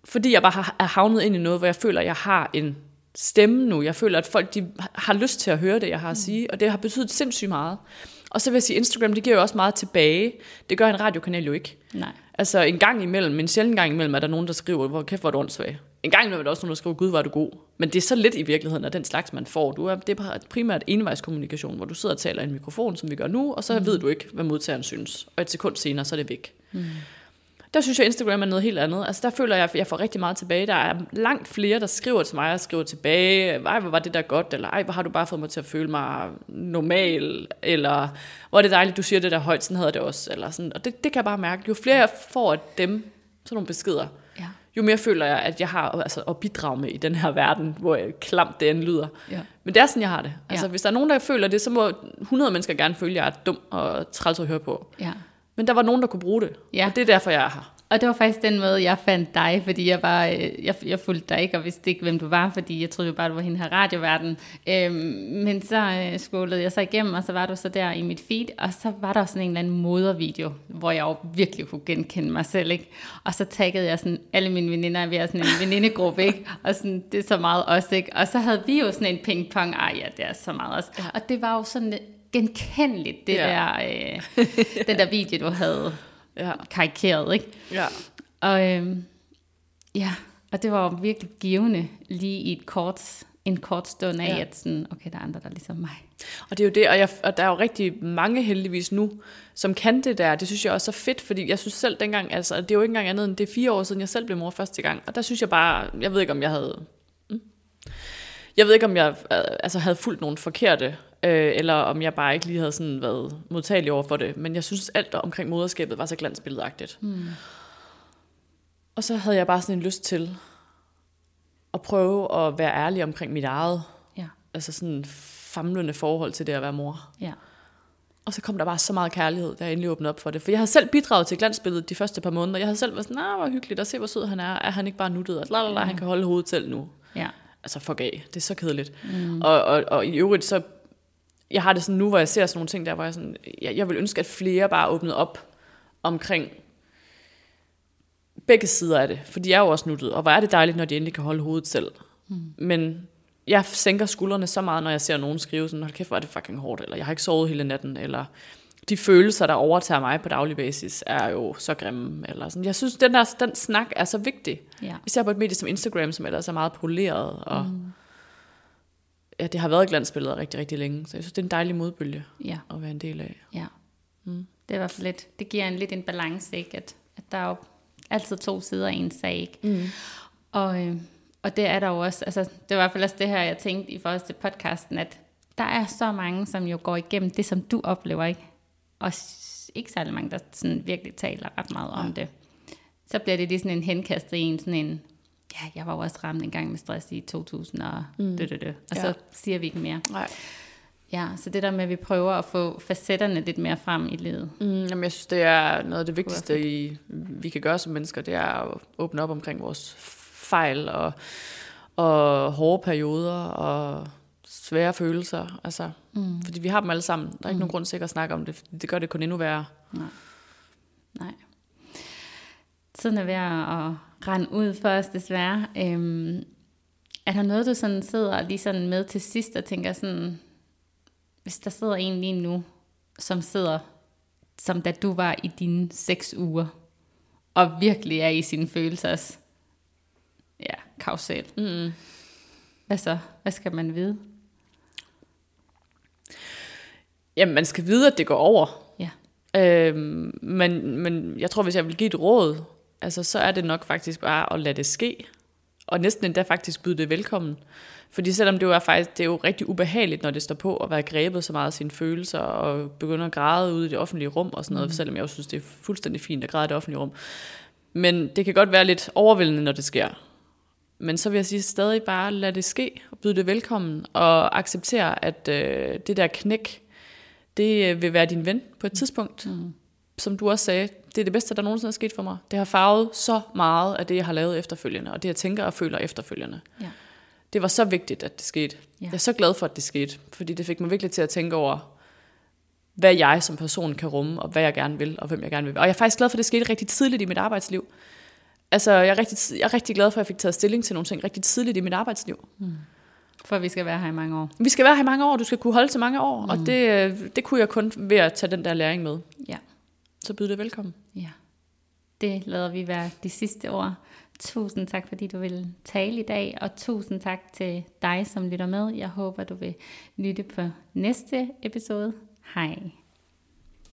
S2: Fordi jeg bare har, er havnet ind i noget, hvor jeg føler, at jeg har en stemme nu. Jeg føler, at folk de har lyst til at høre det, jeg har at sige. Og det har betydet sindssygt meget. Og så vil jeg sige, Instagram, det giver jo også meget tilbage. Det gør en radiokanal jo ikke.
S1: Nej.
S2: Altså en gang imellem, en sjældent gang imellem, er der nogen, der skriver, hvor kæft, hvor er du åndssvag. En gang imellem er der også nogen, der skriver, gud, hvor er du god. Men det er så lidt i virkeligheden af den slags, man får. Du er, det er primært envejskommunikation, hvor du sidder og taler i en mikrofon, som vi gør nu, og så mm. ved du ikke, hvad modtageren synes. Og et sekund senere, så er det væk. Mm. Der synes jeg, Instagram er noget helt andet. Altså der føler jeg, at jeg får rigtig meget tilbage. Der er langt flere, der skriver til mig og skriver tilbage, ej, hvor var det der godt, eller ej, hvor har du bare fået mig til at føle mig normal, eller hvor er det dejligt, du siger det der højt, sådan havde det også. Eller sådan. Og det, det kan jeg bare mærke. Jo flere jeg får af dem, sådan nogle beskeder,
S1: Ja.
S2: jo mere føler jeg, at jeg har altså, at bidrage med i den her verden, hvor jeg klamt det end lyder.
S1: Ja.
S2: Men det er sådan, jeg har det. Altså,
S1: Ja.
S2: hvis der er nogen, der føler det, så må 100 mennesker gerne føle, at jeg er dum og træls at høre på.
S1: Ja.
S2: Men der var nogen, der kunne bruge det.
S1: Ja.
S2: Og det er derfor, jeg er her.
S1: Og det var faktisk den måde, jeg fandt dig, fordi jeg var, øh, jeg, jeg fulgte dig ikke, og vidste ikke, hvem du var, fordi jeg troede jo bare, du var hende her radioverden. Øhm, men så øh, scrollede jeg så igennem, og så var du så der i mit feed, og så var der sådan en eller anden modervideo, hvor jeg jo virkelig kunne genkende mig selv, ikke? Og så taggede jeg sådan alle mine veninder, vi er sådan en venindegruppe, ikke? Og sådan, det er så meget os, ikke? Og så havde vi jo sådan en pingpong, ej ja, det er så meget os. Og det var jo sådan genkendeligt, det
S2: Ja.
S1: der, øh, den der video, du havde
S2: Ja.
S1: karikeret, ikke?
S2: ja.
S1: Og øhm, ja, og det var virkelig givende lige i et kort, en kort stund af,
S2: Ja.
S1: ja. at sådan, okay, der er andre, der er ligesom mig.
S2: Og det er jo det, og, jeg, og der er jo rigtig mange heldigvis nu, som kan det der. Det synes jeg også er fedt, fordi jeg synes selv dengang, altså det er jo ikke engang andet end det er fire år siden, jeg selv blev mor første gang. Og der synes jeg bare, jeg ved ikke om jeg havde, mm, jeg ved ikke om jeg øh, altså, havde fulgt nogle forkerte, øh, eller om jeg bare ikke lige havde sådan været modtagelig over for det. Men jeg synes alt omkring moderskabet var så glansbilledagtigt. Mm. Og så havde jeg bare sådan en lyst til at prøve at være ærlig omkring mit eget,
S1: Ja,
S2: altså sådan famlende forhold til det at være mor.
S1: ja,
S2: Og så kom der bare så meget kærlighed, da jeg endelig åbnede op for det. For jeg havde selv bidraget til glansbilledet de første par måneder. Jeg havde selv været sådan, nej, hvor hyggeligt, at se, hvor sød han er. Er han ikke bare nuttet? At lalala, han kan holde hovedet til nu.
S1: ja,
S2: Altså, fuck af. Det er så kedeligt. Mm. Og, og, og i øvrigt, så... Jeg har det sådan nu, hvor jeg ser sådan nogle ting der, hvor jeg sådan... Jeg, jeg vil ønske, at flere bare åbnede op omkring begge sider af det. For de er jo også nuttet. Og hvor er det dejligt, når de endelig kan holde hovedet selv. Mm. Men jeg sænker skuldrene så meget, når jeg ser nogen skrive sådan, hold kæft, hvor er det fucking hårdt, eller jeg har ikke sovet hele natten, eller de følelser, der overtager mig på daglig basis, er jo så grimme. Eller sådan. Jeg synes, den, der, den snak er så vigtig.
S1: ja,
S2: Især på et medie som Instagram, som ellers er meget poleret. Og mm. Ja, det har været glansbilleder rigtig, rigtig længe. Så jeg synes, det er en dejlig modbølge
S1: ja,
S2: at være en del af.
S1: ja. Mm. Det er i hvert fald lidt, det giver en lidt en balance, ikke? At, at der er jo altid to sider af en sag, ikke? Mm. Og, øh, og det er der jo også, altså det var i hvert fald også det her, jeg tænkte i forhold til podcasten, at der er så mange, som jo går igennem det, som du oplever, ikke? Og ikke særlig mange, der sådan virkelig taler ret meget om det. Så bliver det lige sådan en henkastet i en, sådan en, ja, jeg var jo også ramt en gang med stress i 2000, og mm. dø, dø, dø. Og
S2: Ja.
S1: så siger vi ikke mere.
S2: Nej.
S1: Ja, så det der med, at vi prøver at få facetterne lidt mere frem i livet.
S2: Mm, jamen, jeg synes, det er noget af det vigtigste, i, vi kan gøre som mennesker, det er at åbne op omkring vores fejl og, og hårde perioder og svære følelser. Altså, mm. Fordi vi har dem alle sammen. Der er ikke mm. nogen grund til ikke at snakke om det, det gør det kun endnu værre.
S1: Nej. Tiden er ved at rende ud for os, desværre. Øhm, er der noget, du sådan sidder lige sådan med til sidst og tænker sådan, hvis der sidder en lige nu, som sidder, som da du var i dine seks uger, og virkelig er i sine følelsers, ja, kausal.
S2: Mm.
S1: Hvad så? Hvad skal man vide?
S2: Jamen, man skal vide, at det går over.
S1: Ja.
S2: Øhm, men, men jeg tror, hvis jeg vil give et råd, altså, så er det nok faktisk bare at lade det ske. Og næsten endda faktisk byde det velkommen. Fordi selvom det jo er faktisk det er jo rigtig ubehageligt, når det står på at være grebet så meget af sine følelser, og begynde at græde ude i det offentlige rum og sådan noget, mm. selvom jeg jo synes, det er fuldstændig fint at græde i det offentlige rum. Men det kan godt være lidt overvældende, når det sker. Men så vil jeg sige stadig bare, lad det ske, og byde det velkommen, og acceptere, at øh, det der knæk, det øh, vil være din ven på et tidspunkt. Mm. Som du også sagde, det er det bedste, der nogensinde er sket for mig. Det har farvet så meget af det, jeg har lavet efterfølgende, og det, jeg tænker og føler efterfølgende.
S1: Ja.
S2: Det var så vigtigt, at det skete.
S1: Ja.
S2: Jeg er så glad for, at det skete, fordi det fik mig virkelig til at tænke over, hvad jeg som person kan rumme, og hvad jeg gerne vil, og hvem jeg gerne vil. Og jeg er faktisk glad for, at det skete rigtig tidligt i mit arbejdsliv. Altså, jeg er rigtig, jeg er rigtig glad for, at jeg fik taget stilling til nogle ting rigtig tidligt i mit arbejdsliv.
S1: For vi skal være her i mange år.
S2: Vi skal være her i mange år, du skal kunne holde til mange år, mm. og det, øh, det kunne jeg kun ved at tage den der læring med.
S1: Ja.
S2: Så byd det velkommen.
S1: Ja, det lader vi være de sidste ord. Tusind tak, fordi du vil tale i dag, og tusind tak til dig, som lytter med. Jeg håber, du vil lytte på næste episode. Hej.